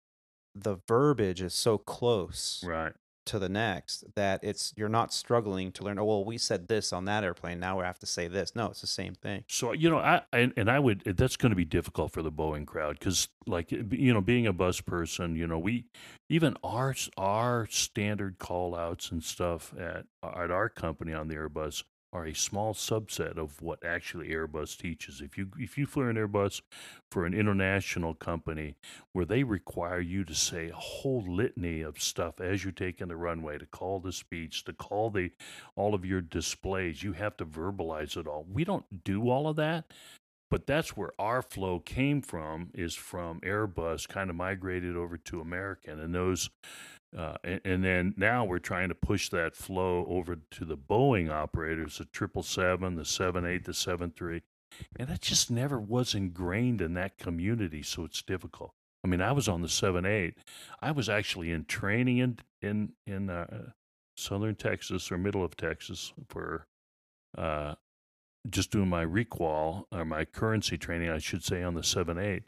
the verbiage is so close Right. To the next that it's you're not struggling to learn oh well we said this on that airplane now we have to say this. No it's the same thing. So you know, I and, and I would that's going to be difficult for the Boeing crowd because, like you know, being a bus person, you know, we even our our standard call outs and stuff at at our company on the Airbus are a small subset of what actually Airbus teaches. If you if you fly an Airbus for an international company where they require you to say a whole litany of stuff as you're taking the runway to call the speech, to call the all of your displays, you have to verbalize it all. We don't do all of that. But that's where our flow came from, is from Airbus, kind of migrated over to American, and those uh, and, and then now we're trying to push that flow over to the Boeing operators, the triple seven, the seven eight, the seven three, and that just never was ingrained in that community. So it's difficult. I mean, I was on the seven eight. I was actually in training in in in uh, southern Texas or middle of Texas for uh, just doing my requal or my currency training, I should say, on the seven eight.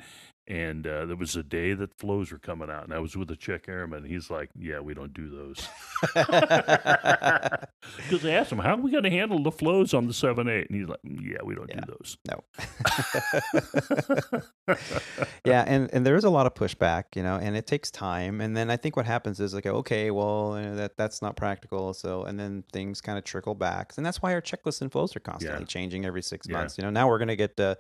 And uh, there was a day that flows were coming out, and I was with a check airman. He's like, "Yeah, we don't do those." [laughs] Because I asked him, "How are we going to handle the flows on the seven eight? And he's like, "Yeah, we don't Yeah. do those." no [laughs] yeah and and there is a lot of pushback you know and it takes time and then i think what happens is like okay well uh, that that's not practical so and then things kind of trickle back and that's why our checklists and flows are constantly Yeah. changing every six Yeah. months you know now we're going to get the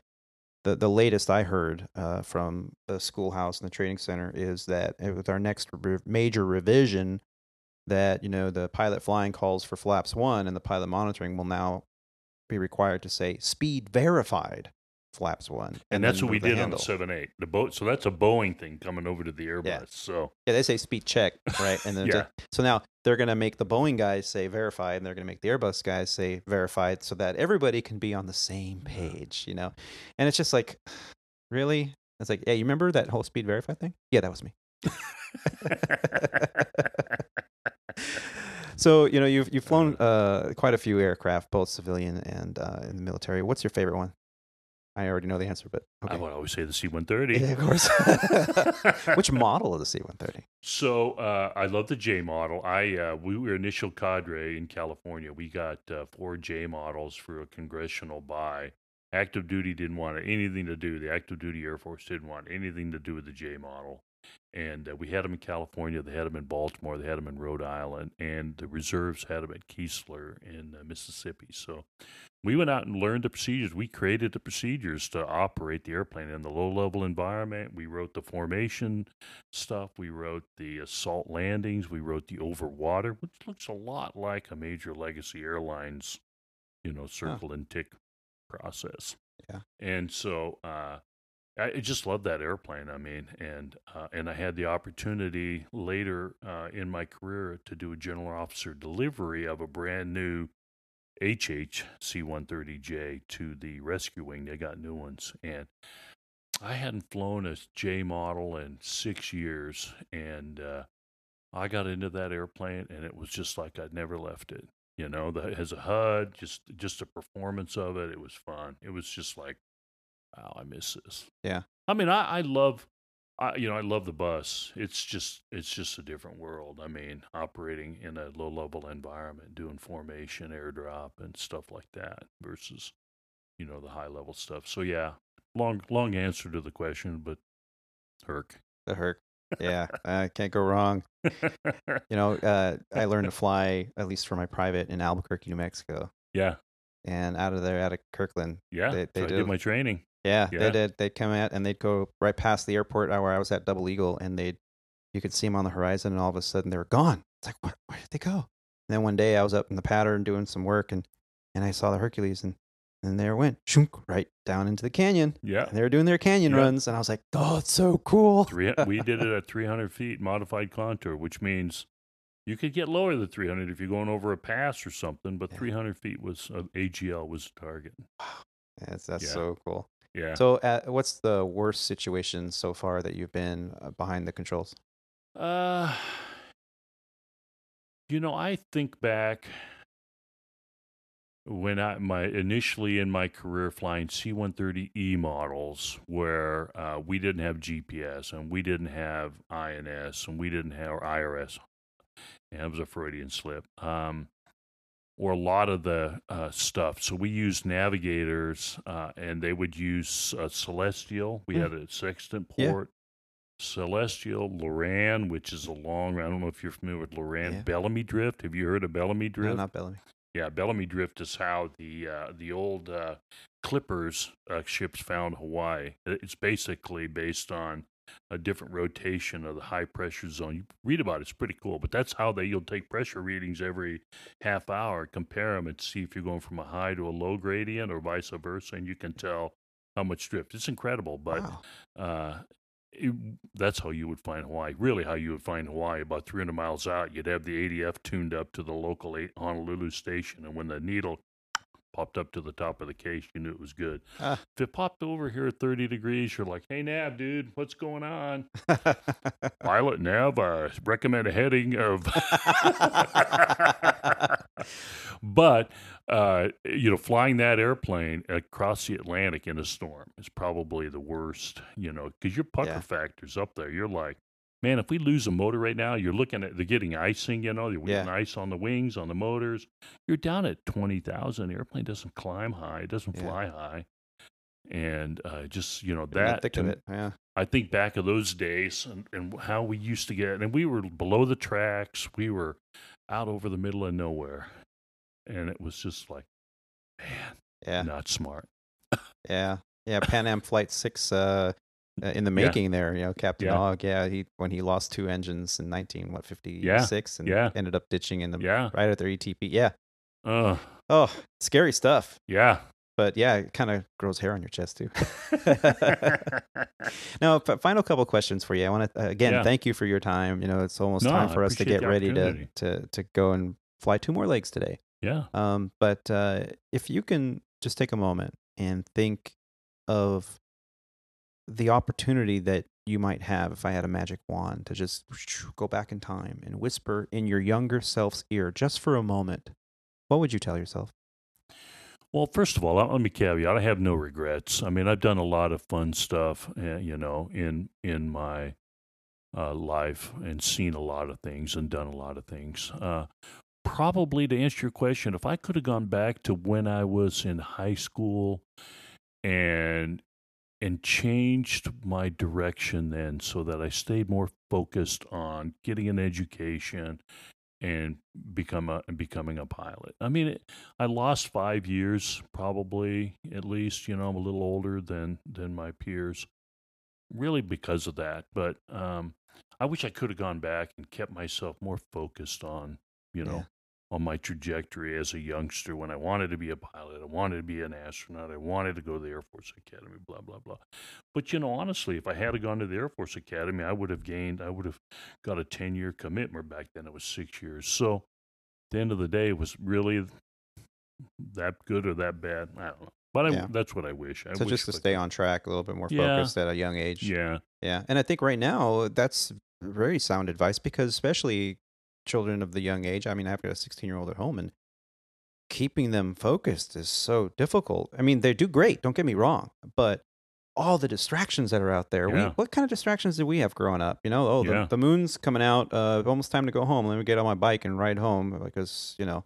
the, the latest I heard uh, from the schoolhouse and the training center is that uh, with our next re- major revision, that you know the pilot flying calls for flaps one and the pilot monitoring will now be required to say speed verified flaps one. and, that's what we did on the seven eight. The boat. So that's a Boeing thing coming over to the Airbus. Yeah. So Yeah, they say speed check, right? And [laughs] then Yeah. so now they're going to make the Boeing guys say verified, and they're going to make the Airbus guys say verified, so that everybody can be on the same page, you know. And it's just like, [sighs] really? It's like, yeah, you remember that whole speed verify thing? Yeah, that was me. [laughs] so you know you've you've flown [laughs] uh, quite a few aircraft, both civilian and uh, in the military. What's your favorite one? I already know the answer, but I would always say the C one thirty. [laughs] Yeah, of course. [laughs] Which model of the C-130? So uh, I love the J model. I uh, we were initial cadre in California. We got uh, four J models for a congressional buy. Active duty didn't want anything to do. The active duty Air Force didn't want anything to do with the J model. And uh, we had them in California. They had them in Baltimore. They had them in Rhode Island, and the reserves had them at Keesler in uh, Mississippi. So we went out and learned the procedures. We created the procedures to operate the airplane in the low level environment. We wrote the formation stuff. We wrote the assault landings. We wrote the over water, which looks a lot like a major legacy airlines, you know, circle and tick process. Yeah. And so uh, I just love that airplane. I mean, and uh, and I had the opportunity later uh, in my career to do a general officer delivery of a brand new HH C-130J to the rescue wing. They got new ones, and I hadn't flown a J model in six years, and uh, I got into that airplane, and it was just like I'd never left it. You know, the, as a HUD, just just the performance of it, it was fun. It was just like, wow, I miss this. Yeah. I mean, I, I love, I you know, I love the bus. It's just it's just a different world. I mean, operating in a low level environment, doing formation, airdrop, and stuff like that versus, you know, the high level stuff. So yeah, long long answer to the question, but Herc. The Herc. Yeah, [laughs] I can't go wrong. You know, uh, I learned to [laughs] fly at least for my private in Albuquerque, New Mexico, yeah, and out of there, out of Kirtland. yeah. They- they so I do. did my training. Yeah, Yeah. they did. They'd come out and they'd go right past the airport where I was at Double Eagle, and they'd you could see them on the horizon, and all of a sudden they were gone. It's like, what? Where did they go? And then one day I was up in the pattern doing some work, and and I saw the Hercules, and and there it went, shunk, right down into the canyon. Yeah. And they were doing their canyon Yeah. runs, and I was like, oh, it's so cool. Three, we did it [laughs] at 300 feet modified contour, which means you could get lower than 300 if you're going over a pass or something, but Yeah. 300 feet was uh, AGL was the target. That's, that's Yeah. so cool. Yeah. So, uh, what's the worst situation so far that you've been uh, behind the controls? Uh, you know, I think back when I my initially in my career flying C-130E models, where uh, we didn't have GPS and we didn't have INS and we didn't have IRS, and it was a Freudian slip. Um, or a lot of the uh, stuff. So we used navigators, uh, and they would use uh, Celestial. We Hmm. had a sextant Yeah. port. Celestial, Loran, which is a long. I don't know if you're familiar with Loran. Yeah. Bellamy Drift. Have you heard of Bellamy No, Drift? not Bellamy. Yeah, Bellamy Drift is how the uh, the old uh, Clippers uh, ships found Hawaii. It's basically based on a different rotation of the high pressure zone. You read about it; it's pretty cool. But that's how they you'll take pressure readings every half hour, compare them, and see if you're going from a high to a low gradient or vice versa, and you can tell how much drift. It's incredible, but wow. uh, it, that's how you would find Hawaii. Really, how you would find Hawaii. About 300 miles out, you'd have the ADF tuned up to the local Honolulu station, and when the needle popped up to the top of the case, you knew it was good. Ah. If it popped over here at 30 degrees, you're like, "Hey, Nav, dude, what's going on?" [laughs] Pilot Nav, uh, recommend a heading of. [laughs] but uh, you know, flying that airplane across the Atlantic in a storm is probably the worst. You know, because your pucker Yeah. factor's up there. You're like, man, if we lose a motor right now, you're looking at they're getting icing. You know, Yeah. getting ice on the wings, on the motors. You're down at twenty thousand. The airplane doesn't climb high. It doesn't Yeah. fly high. And uh, just you know that thick to of it. Yeah. I think back of those days and, and how we used to get, and we were below the tracks. We were out over the middle of nowhere, and it was just like, man, Yeah. not smart. Yeah, yeah. Pan Am Flight Six, uh, uh, in the Yeah. making there, you know, Captain Yeah. Ogg, yeah, he when he lost two engines in nineteen what fifty six, and Yeah. ended up ditching in the Yeah. right at their ETP. Yeah, Uh, Oh, scary stuff. Yeah. But yeah, it kind of grows hair on your chest too. [laughs] [laughs] now, f- final couple questions for you. I want to uh, again Yeah. thank you for your time. You know, it's almost No, time for us to get ready to, to to go and fly two more legs today. yeah. Um, but uh, if you can just take a moment and think of the opportunity that you might have if I had a magic wand to just [sniffs] go back in time and whisper in your younger self's ear just for a moment, what would you tell yourself? Well, first of all, let me caveat: I have no regrets. I mean, I've done a lot of fun stuff, uh, you know, in in my uh, life, and seen a lot of things, and done a lot of things. Uh, probably to answer your question, if I could have gone back to when I was in high school, and and changed my direction then, so that I stayed more focused on getting an education and become a becoming a pilot. I mean, it, I lost five years, probably at least. You know, I'm a little older than than my peers, really because of that. But um, I wish I could have gone back and kept myself more focused on, you know. On my trajectory as a youngster when I wanted to be a pilot, I wanted to be an astronaut, I wanted to go to the Air Force Academy, blah blah blah. But you know, honestly, if I had gone to the Air Force Academy, I would have gained, I would have got a ten year commitment. Back then, it was six years. So, at the end of the day, it was really that good or that bad. I don't know. But I, Yeah. that's what I wish. I so wish just to stay on track, a little bit more Yeah. focused at a young age. Yeah, Yeah. And I think right now that's very sound advice because especially children of the young age, I mean, I've got a 16 year old at home and keeping them focused is so difficult. I mean, they do great, don't get me wrong, but all the distractions that are out there. We, Yeah. what kind of distractions did we have growing up? You know, oh, Yeah. the, the moon's coming out. Uh, almost time to go home. Let me get on my bike and ride home because, you know,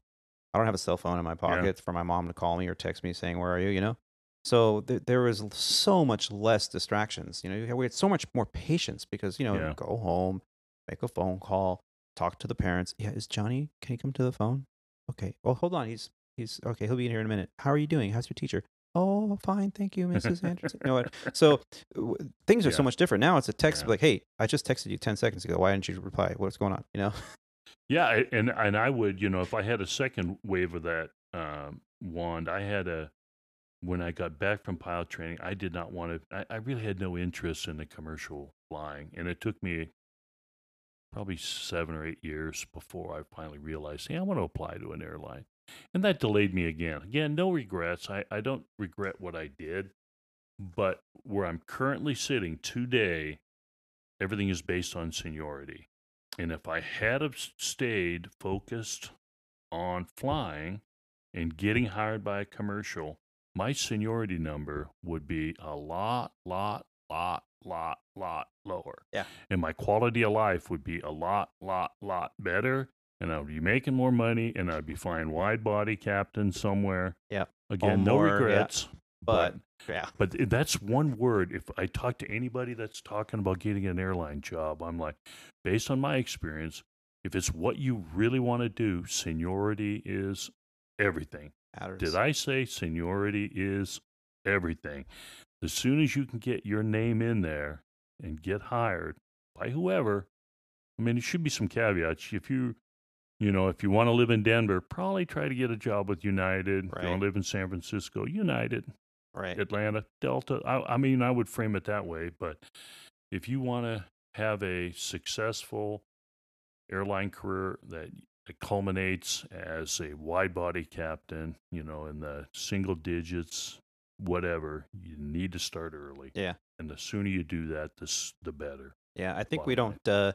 I don't have a cell phone in my pocket for my mom to call me or text me saying, Where are you? You know? So th- there was so much less distractions. You know, we had so much more patience because, you know, Yeah. go home, make a phone call, talk to the parents. Yeah, is Johnny, can he come to the phone? Okay. Well, hold on. He's, he's, okay, he'll be in here in a minute. How are you doing? How's your teacher? Oh, fine. Thank you, Mrs. [laughs] Anderson. you know what? So w- things are so much different. Now it's a text Yeah. like, hey, I just texted you 10 seconds ago. Why didn't you reply? What's going on? You know? Yeah, and and I would, you know, if I had a second wave of that um, wand, I had a when I got back from pilot training, I did not want to. I, I really had no interest in the commercial flying, and it took me probably seven or eight years before I finally realized, hey, I want to apply to an airline, and that delayed me again. Again, no regrets. I I don't regret what I did, but where I'm currently sitting today, everything is based on seniority. And if I had stayed focused on flying and getting hired by a commercial, my seniority number would be a lot, lot, lot, lot, lot lower. Yeah. And my quality of life would be a lot, lot, lot better. And I would be making more money and I'd be flying wide body captain somewhere. Yeah. Again, no more, yeah. regrets. But, yeah. But that's one word. If I talk to anybody that's talking about getting an airline job, I'm like, based on my experience, if it's what you really want to do, seniority is everything. Did I say seniority is everything? As soon as you can get your name in there and get hired by whoever, I mean, it should be some caveats. If you, you know, if you want to live in Denver, probably try to get a job with United. If you want to live in San Francisco, United. Right. Atlanta, Delta. I, I mean, I would frame it that way. But if you want to have a successful airline career that that culminates as a wide body captain, you know, in the single digits, whatever, you need to start early. Yeah. And the sooner you do that, the, the better. Yeah, I think we don't uh,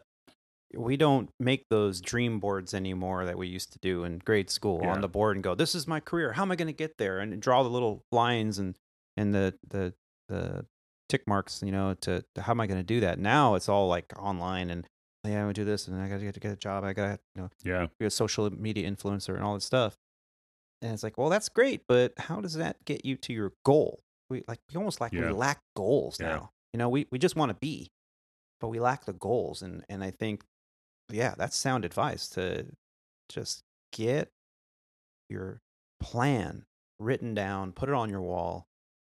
we don't make those dream boards anymore that we used to do in grade school Yeah. on the board and go, "This is my career. How am I going to get there?" and draw the little lines and and the the the tick marks, you know, to, to how am I going to do that? Now it's all like online and yeah, I'm gonna do this and I got to get to get a job. I got to you know Yeah. be a social media influencer and all this stuff. And it's like, well, that's great, but how does that get you to your goal? We like we almost like we lack goals Yeah. now. You know, we, we just want to be, but we lack the goals. And and I think, yeah, that's sound advice to just get your plan written down, put it on your wall,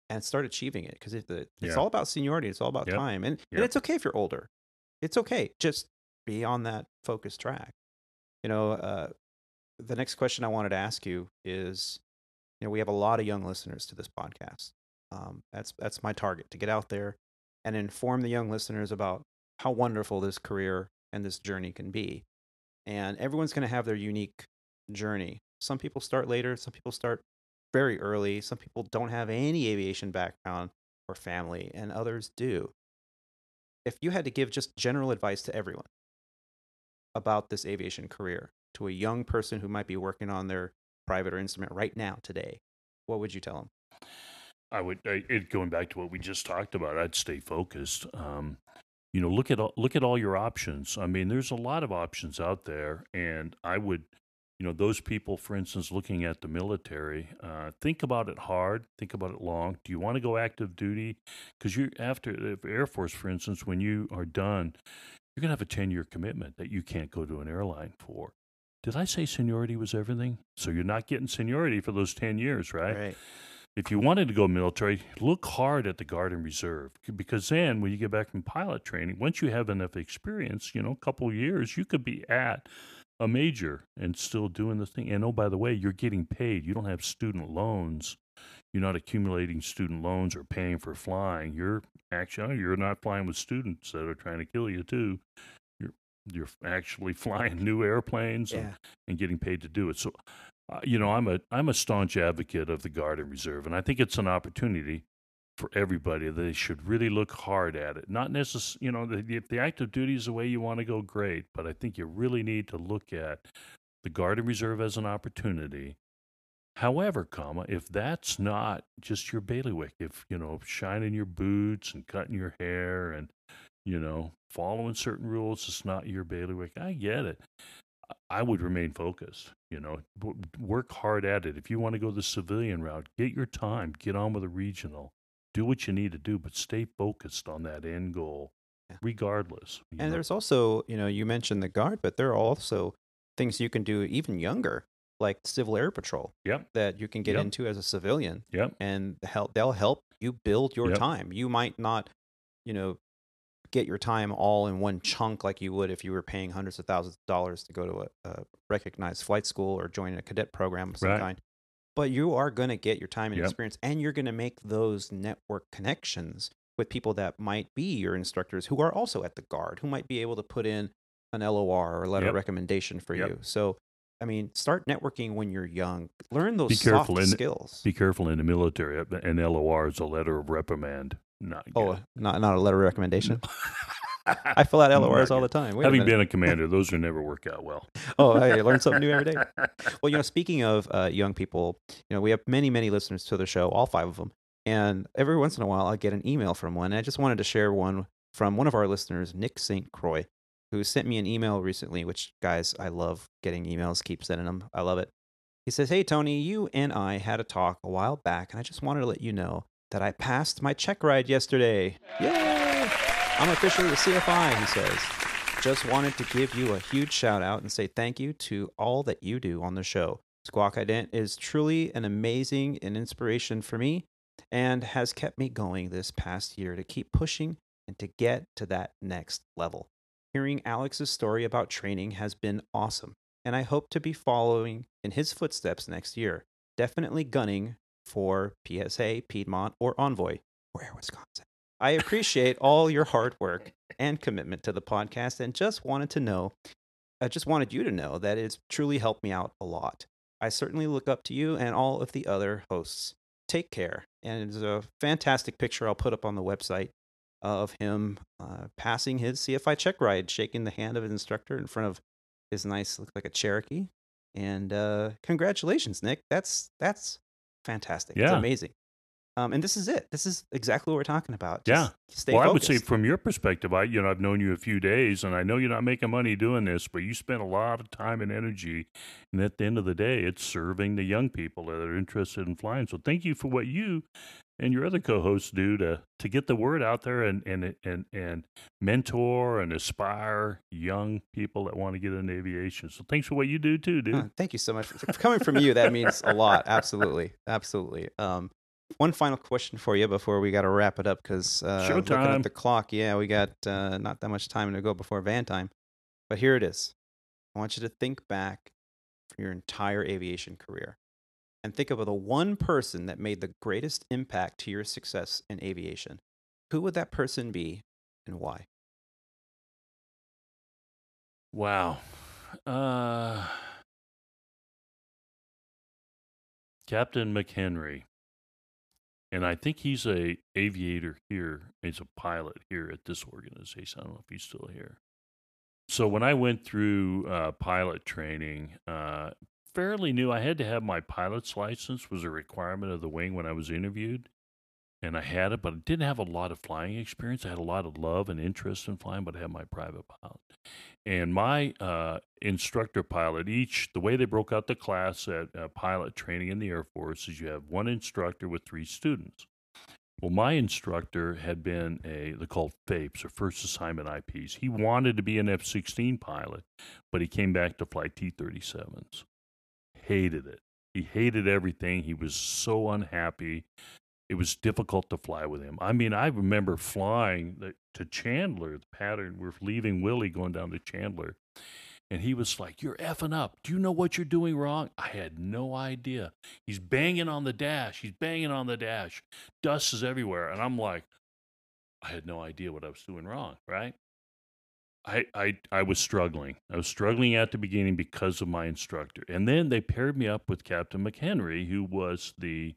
and start achieving it. Because it's Yeah. all about seniority. It's all about Yep. time, and, and it's okay if you're older. It's okay. Just be on that focused track. You know, uh, the next question I wanted to ask you is, you know, we have a lot of young listeners to this podcast. Um, that's that's my target to get out there and inform the young listeners about how wonderful this career and this journey can be. And everyone's going to have their unique journey. Some people start later, some people start very early, some people don't have any aviation background or family, and others do. If you had to give just general advice to everyone about this aviation career, to a young person who might be working on their private or instrument right now today, what would you tell them? I would I, it, going back to what we just talked about. I'd stay focused. Um, you know, look at look at all your options. I mean, there's a lot of options out there, and I would, you know, those people, for instance, looking at the military, uh, think about it hard, think about it long. Do you want to go active duty? Because you after Air Force, for instance, when you are done, you're gonna have a ten year commitment that you can't go to an airline for. Did I say seniority was everything? So you're not getting seniority for those ten years, right? Right. if you wanted to go military, look hard at the Guard and Reserve because then when you get back from pilot training, once you have enough experience, you know, a couple years, you could be at a major and still doing the thing. And oh, by the way, you're getting paid. You don't have student loans. You're not accumulating student loans or paying for flying. You're actually you're not flying with students that are trying to kill you too. You're actually flying [laughs] new airplanes and, and getting paid to do it. So uh, you know, I'm a I'm a staunch advocate of the Guard and Reserve, and I think it's an opportunity for everybody. They should really look hard at it. Not necessarily, you know, the, if the active duty is the way you want to go, great. But I think you really need to look at the Guard and Reserve as an opportunity. However, comma, if that's not just your bailiwick, if you know, shining your boots and cutting your hair and you know, following certain rules It's not your bailiwick. I get it. I would remain focused. You know, work hard at it. If you want to go the civilian route, get your time, get on with a regional, do what you need to do, but stay focused on that end goal, Yeah. regardless. And know. there's also, you know, you mentioned the guard, but there are also things you can do even younger, like Civil Air Patrol, Yep. that you can get Yep. into as a civilian, Yep. and help. They'll help you build your Yep. time. You might not, you know, get your time all in one chunk like you would if you were paying hundreds of thousands of dollars to go to a, a recognized flight school or join a cadet program of some Right. kind. But you are going to get your time and Yep. experience, and you're going to make those network connections with people that might be your instructors who are also at the guard, who might be able to put in an LOR or letter Yep. of recommendation for Yep. you. So, I mean, start networking when you're young. Learn those Be careful soft and- skills. Be careful in the military. uh, An LOR is a letter of reprimand. Not oh, not not a letter of recommendation. [laughs] I fill out [laughs] LORs all the time. Wait Having minute. been a [laughs] commander, those never work out well. oh, hey, I learn something new every day. Well, you know, speaking of uh, young people, you know, we have many, many listeners to the show, all five of them. And every once in a while, I get an email from one. I just wanted to share one from one of our listeners, Nick St. Croix, who sent me an email recently, which, guys, I love getting emails. Keep sending them. I love it. He says, Hey, Tony, you and I had a talk a while back, and I just wanted to let you know that I passed my check ride yesterday. Yay! I'm officially a CFI, he says. Just wanted to give you a huge shout out and say thank you to all that you do on the show. Squawk Ident is truly an amazing and inspiration for me and has kept me going this past year to keep pushing and to get to that next level. Hearing Alex's story about training has been awesome, and I hope to be following in his footsteps next year. Definitely gunning for PSA, Piedmont, or Envoy, or Air Wisconsin. I appreciate all your hard work [laughs] and commitment to the podcast and just wanted to know, I just wanted you to know that it's truly helped me out a lot. I certainly look up to you and all of the other hosts. Take care. And it's a fantastic picture I'll put up on the website of him uh, passing his CFI check ride, shaking the hand of his instructor in front of his nice, look like a Cherokee. And uh, congratulations, Nick. That's that's fantastic. It's Yeah. amazing. Um, and this is it. This is exactly what we're talking about. Yeah. Stay well, I would say from your perspective, I you know I've known you a few days, and I know you're not making money doing this, but you spend a lot of time and energy, and at the end of the day, it's serving the young people that are interested in flying. So thank you for what you and your other co-hosts do to to get the word out there and and and and mentor and aspire young people that want to get into aviation. So thanks for what you do too, dude. Thank you so much. For, coming from you, that means a lot. Absolutely. Absolutely. Um, one final question for you before we got to wrap it up because uh, looking at the clock, yeah, we got uh, not that much time to go before van time. But here it is. I want you to think back for your entire aviation career and think of the one person that made the greatest impact to your success in aviation, who would that person be and why? Wow. Uh, Captain McHenry. And I think he's a aviator here. He's a pilot here at this organization. I don't know if he's still here. So when I went through uh, pilot training, uh, fairly new. I had to have my pilot's license was a requirement of the wing when I was interviewed, and I had it, but I didn't have a lot of flying experience. I had a lot of love and interest in flying, but I had my private pilot. And my uh, instructor pilot, each the way they broke out the class at uh, pilot training in the Air Force is you have one instructor with three students. Well, my instructor had been a they called FAIPs or First Assignment IPs. He wanted to be an F 16 pilot, but he came back to fly T 37s hated it. He hated everything. He was so unhappy. It was difficult to fly with him. I mean, I remember flying to Chandler, the pattern. We're leaving Willie going down to Chandler. And he was like, You're effing up. Do you know what you're doing wrong? I had no idea. He's banging on the dash. He's banging on the dash. Dust is everywhere. And I'm like, I had no idea what I was doing wrong, right? I, I I was struggling. I was struggling at the beginning because of my instructor, and then they paired me up with Captain McHenry, who was the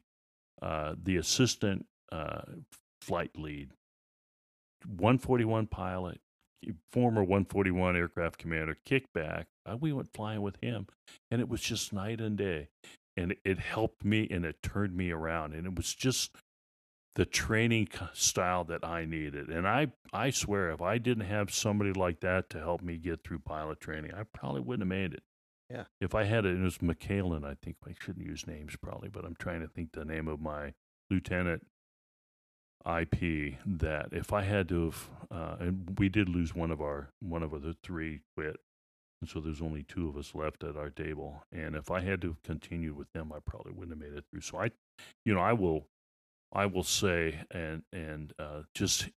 uh, the assistant uh, flight lead, 141 pilot, former 141 aircraft commander. Kickback. Uh, we went flying with him, and it was just night and day, and it helped me and it turned me around, and it was just the training style that I needed. And I, I swear, if I didn't have somebody like that to help me get through pilot training, I probably wouldn't have made it. Yeah. If I had it, it was McCallan, I think I shouldn't use names probably, but I'm trying to think the name of my lieutenant IP that if I had to have, uh, and we did lose one of our, one of the three quit. And so there's only two of us left at our table. And if I had to continue with them, I probably wouldn't have made it through. So I, you know, I will I will say, and and uh, just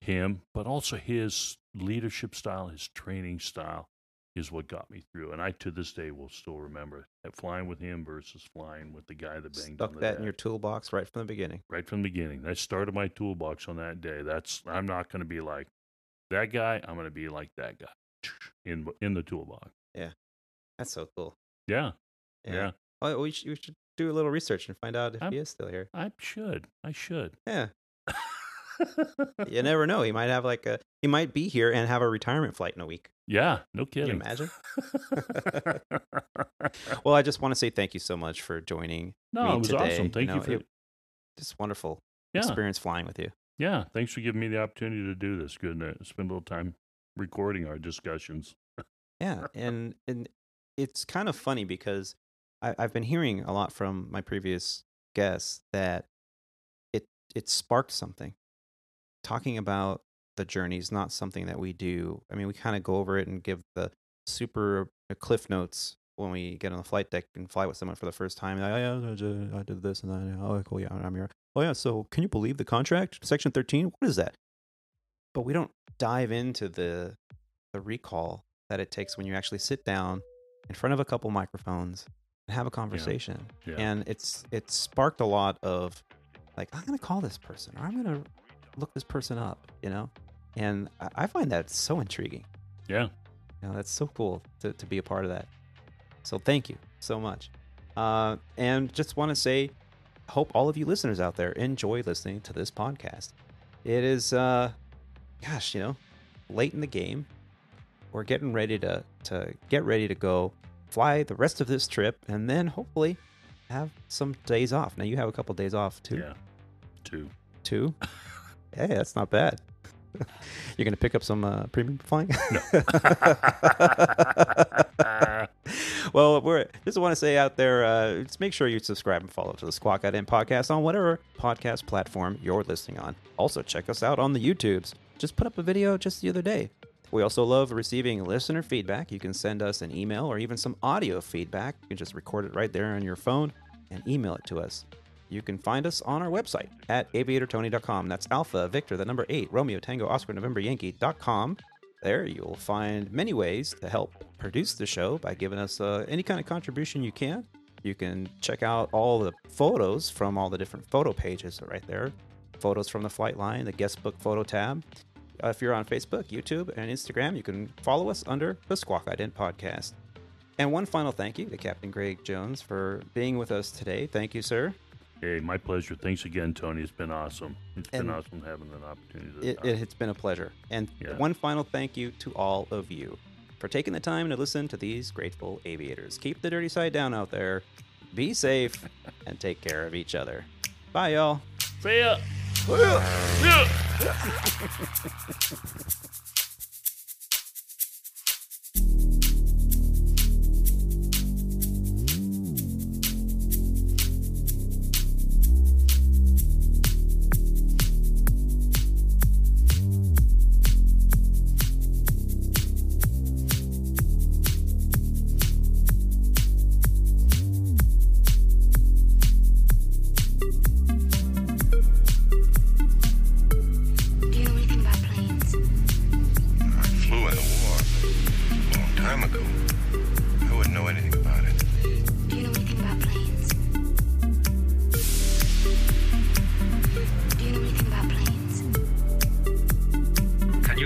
him, but also his leadership style, his training style, is what got me through. And I, to this day, will still remember that flying with him versus flying with the guy that banged. Stuck that in your toolbox right from the beginning. Right from the beginning. I started my toolbox on that day. That's I'm not going to be like that guy. I'm going to be like that guy [sniffs] in in the toolbox. Yeah, that's so cool. Yeah, yeah. yeah. Oh, we should, we should do a little research and find out if I'm, he is still here. I should. I should. Yeah. [laughs] you never know. He might have like a. He might be here and have a retirement flight in a week. Yeah, no kidding. Can you imagine? [laughs] [laughs] well, I just want to say thank you so much for joining. No, me it was today. awesome. Thank you, know, you for it, just wonderful yeah. experience flying with you. Yeah, thanks for giving me the opportunity to do this. Good to spend a little time recording our discussions. yeah, and and it's kind of funny because I, I've been hearing a lot from my previous guests that it it sparked something. Talking about the journey is not something that we do. I mean, we kind of go over it and give the super uh, cliff notes when we get on the flight deck and fly with someone for the first time. Oh, yeah, I did this and that. Oh, cool. Yeah, I'm here. Oh, yeah. So, can you believe the contract, Section 13? What is that? But we don't dive into the the recall that it takes when you actually sit down in front of a couple microphones have a conversation. Yeah. Yeah. And it's it sparked a lot of like I'm gonna call this person or I'm gonna look this person up, you know. And I, I find that so intriguing. Yeah. You know, that's so cool to, to be a part of that. So thank you so much. Uh, and just want to say, hope all of you listeners out there enjoy listening to this podcast. It is, uh, gosh, you know, late in the game. We're getting ready to to get ready to go fly the rest of this trip, and then hopefully have some days off. Now you have a couple days off too. Yeah, two. Two. [laughs] hey, that's not bad. [laughs] You're gonna pick up some uh, premium flying. No. [laughs] well, we're just want to say out there, uh, just make sure you subscribe and follow to the Squawk Ident podcast on whatever podcast platform you're listening on. Also, check us out on the YouTubes. Just put up a video just the other day we also love receiving listener feedback. You can send us an email or even some audio feedback. You can just record it right there on your phone and email it to us. You can find us on our website at aviatortony.com. That's Alpha Victor, the number eight, Romeo Tango Oscar November Yankee.com. There you'll find many ways to help produce the show by giving us uh, any kind of contribution you can. You can check out all the photos from all the different photo pages right there. Photos from the flight line, the guest book photo tab. Uh, if you're on Facebook, YouTube, and Instagram, you can follow us under the Squawk Ident Podcast. And one final thank you to Captain Greg Jones for being with us today. Thank you, sir. Hey, my pleasure. Thanks again, Tony. It's been awesome. It's been And awesome having an opportunity. To It, it, has been a pleasure. And Yeah. one final thank you to all of you for taking the time to listen to these grateful aviators. Keep the dirty side down out there. Be safe [laughs] and take care of each other. Bye, y'all. See ya. Yeah.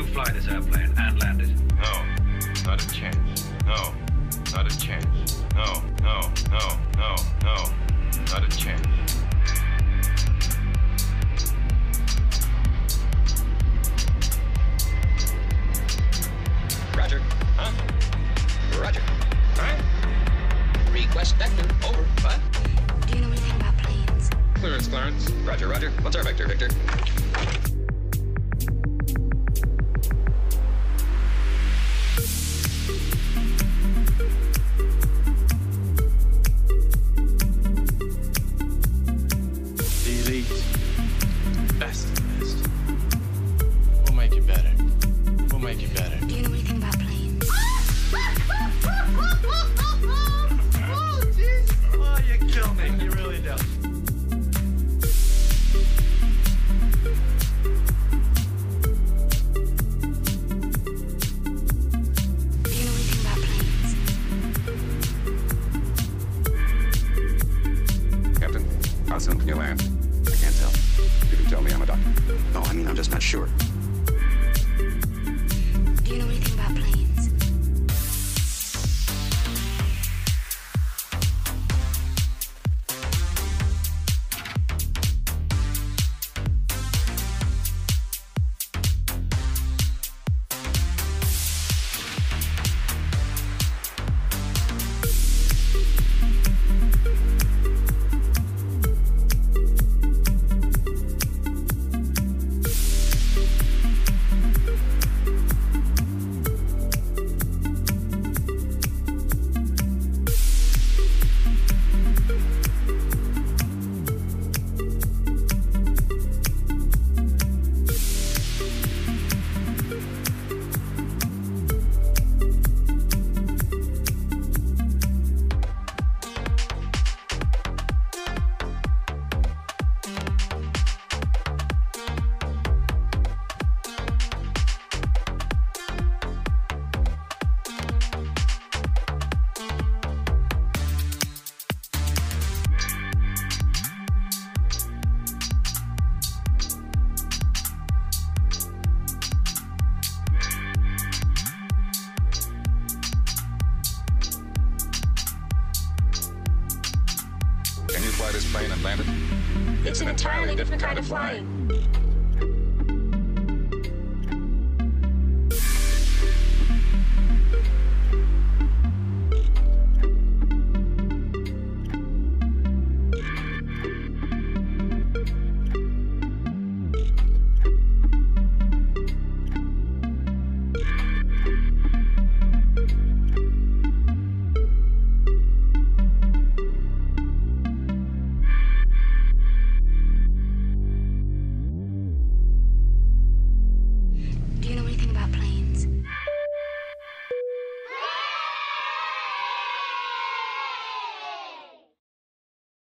You fly this airplane and land it? No, not a chance. No, not a chance. No, no, no, no, no, not a chance. Roger. Huh? Roger. Huh? Request vector. Over. What? Do you know anything about planes? Clearance, Clarence. Roger, roger. What's our vector, Victor?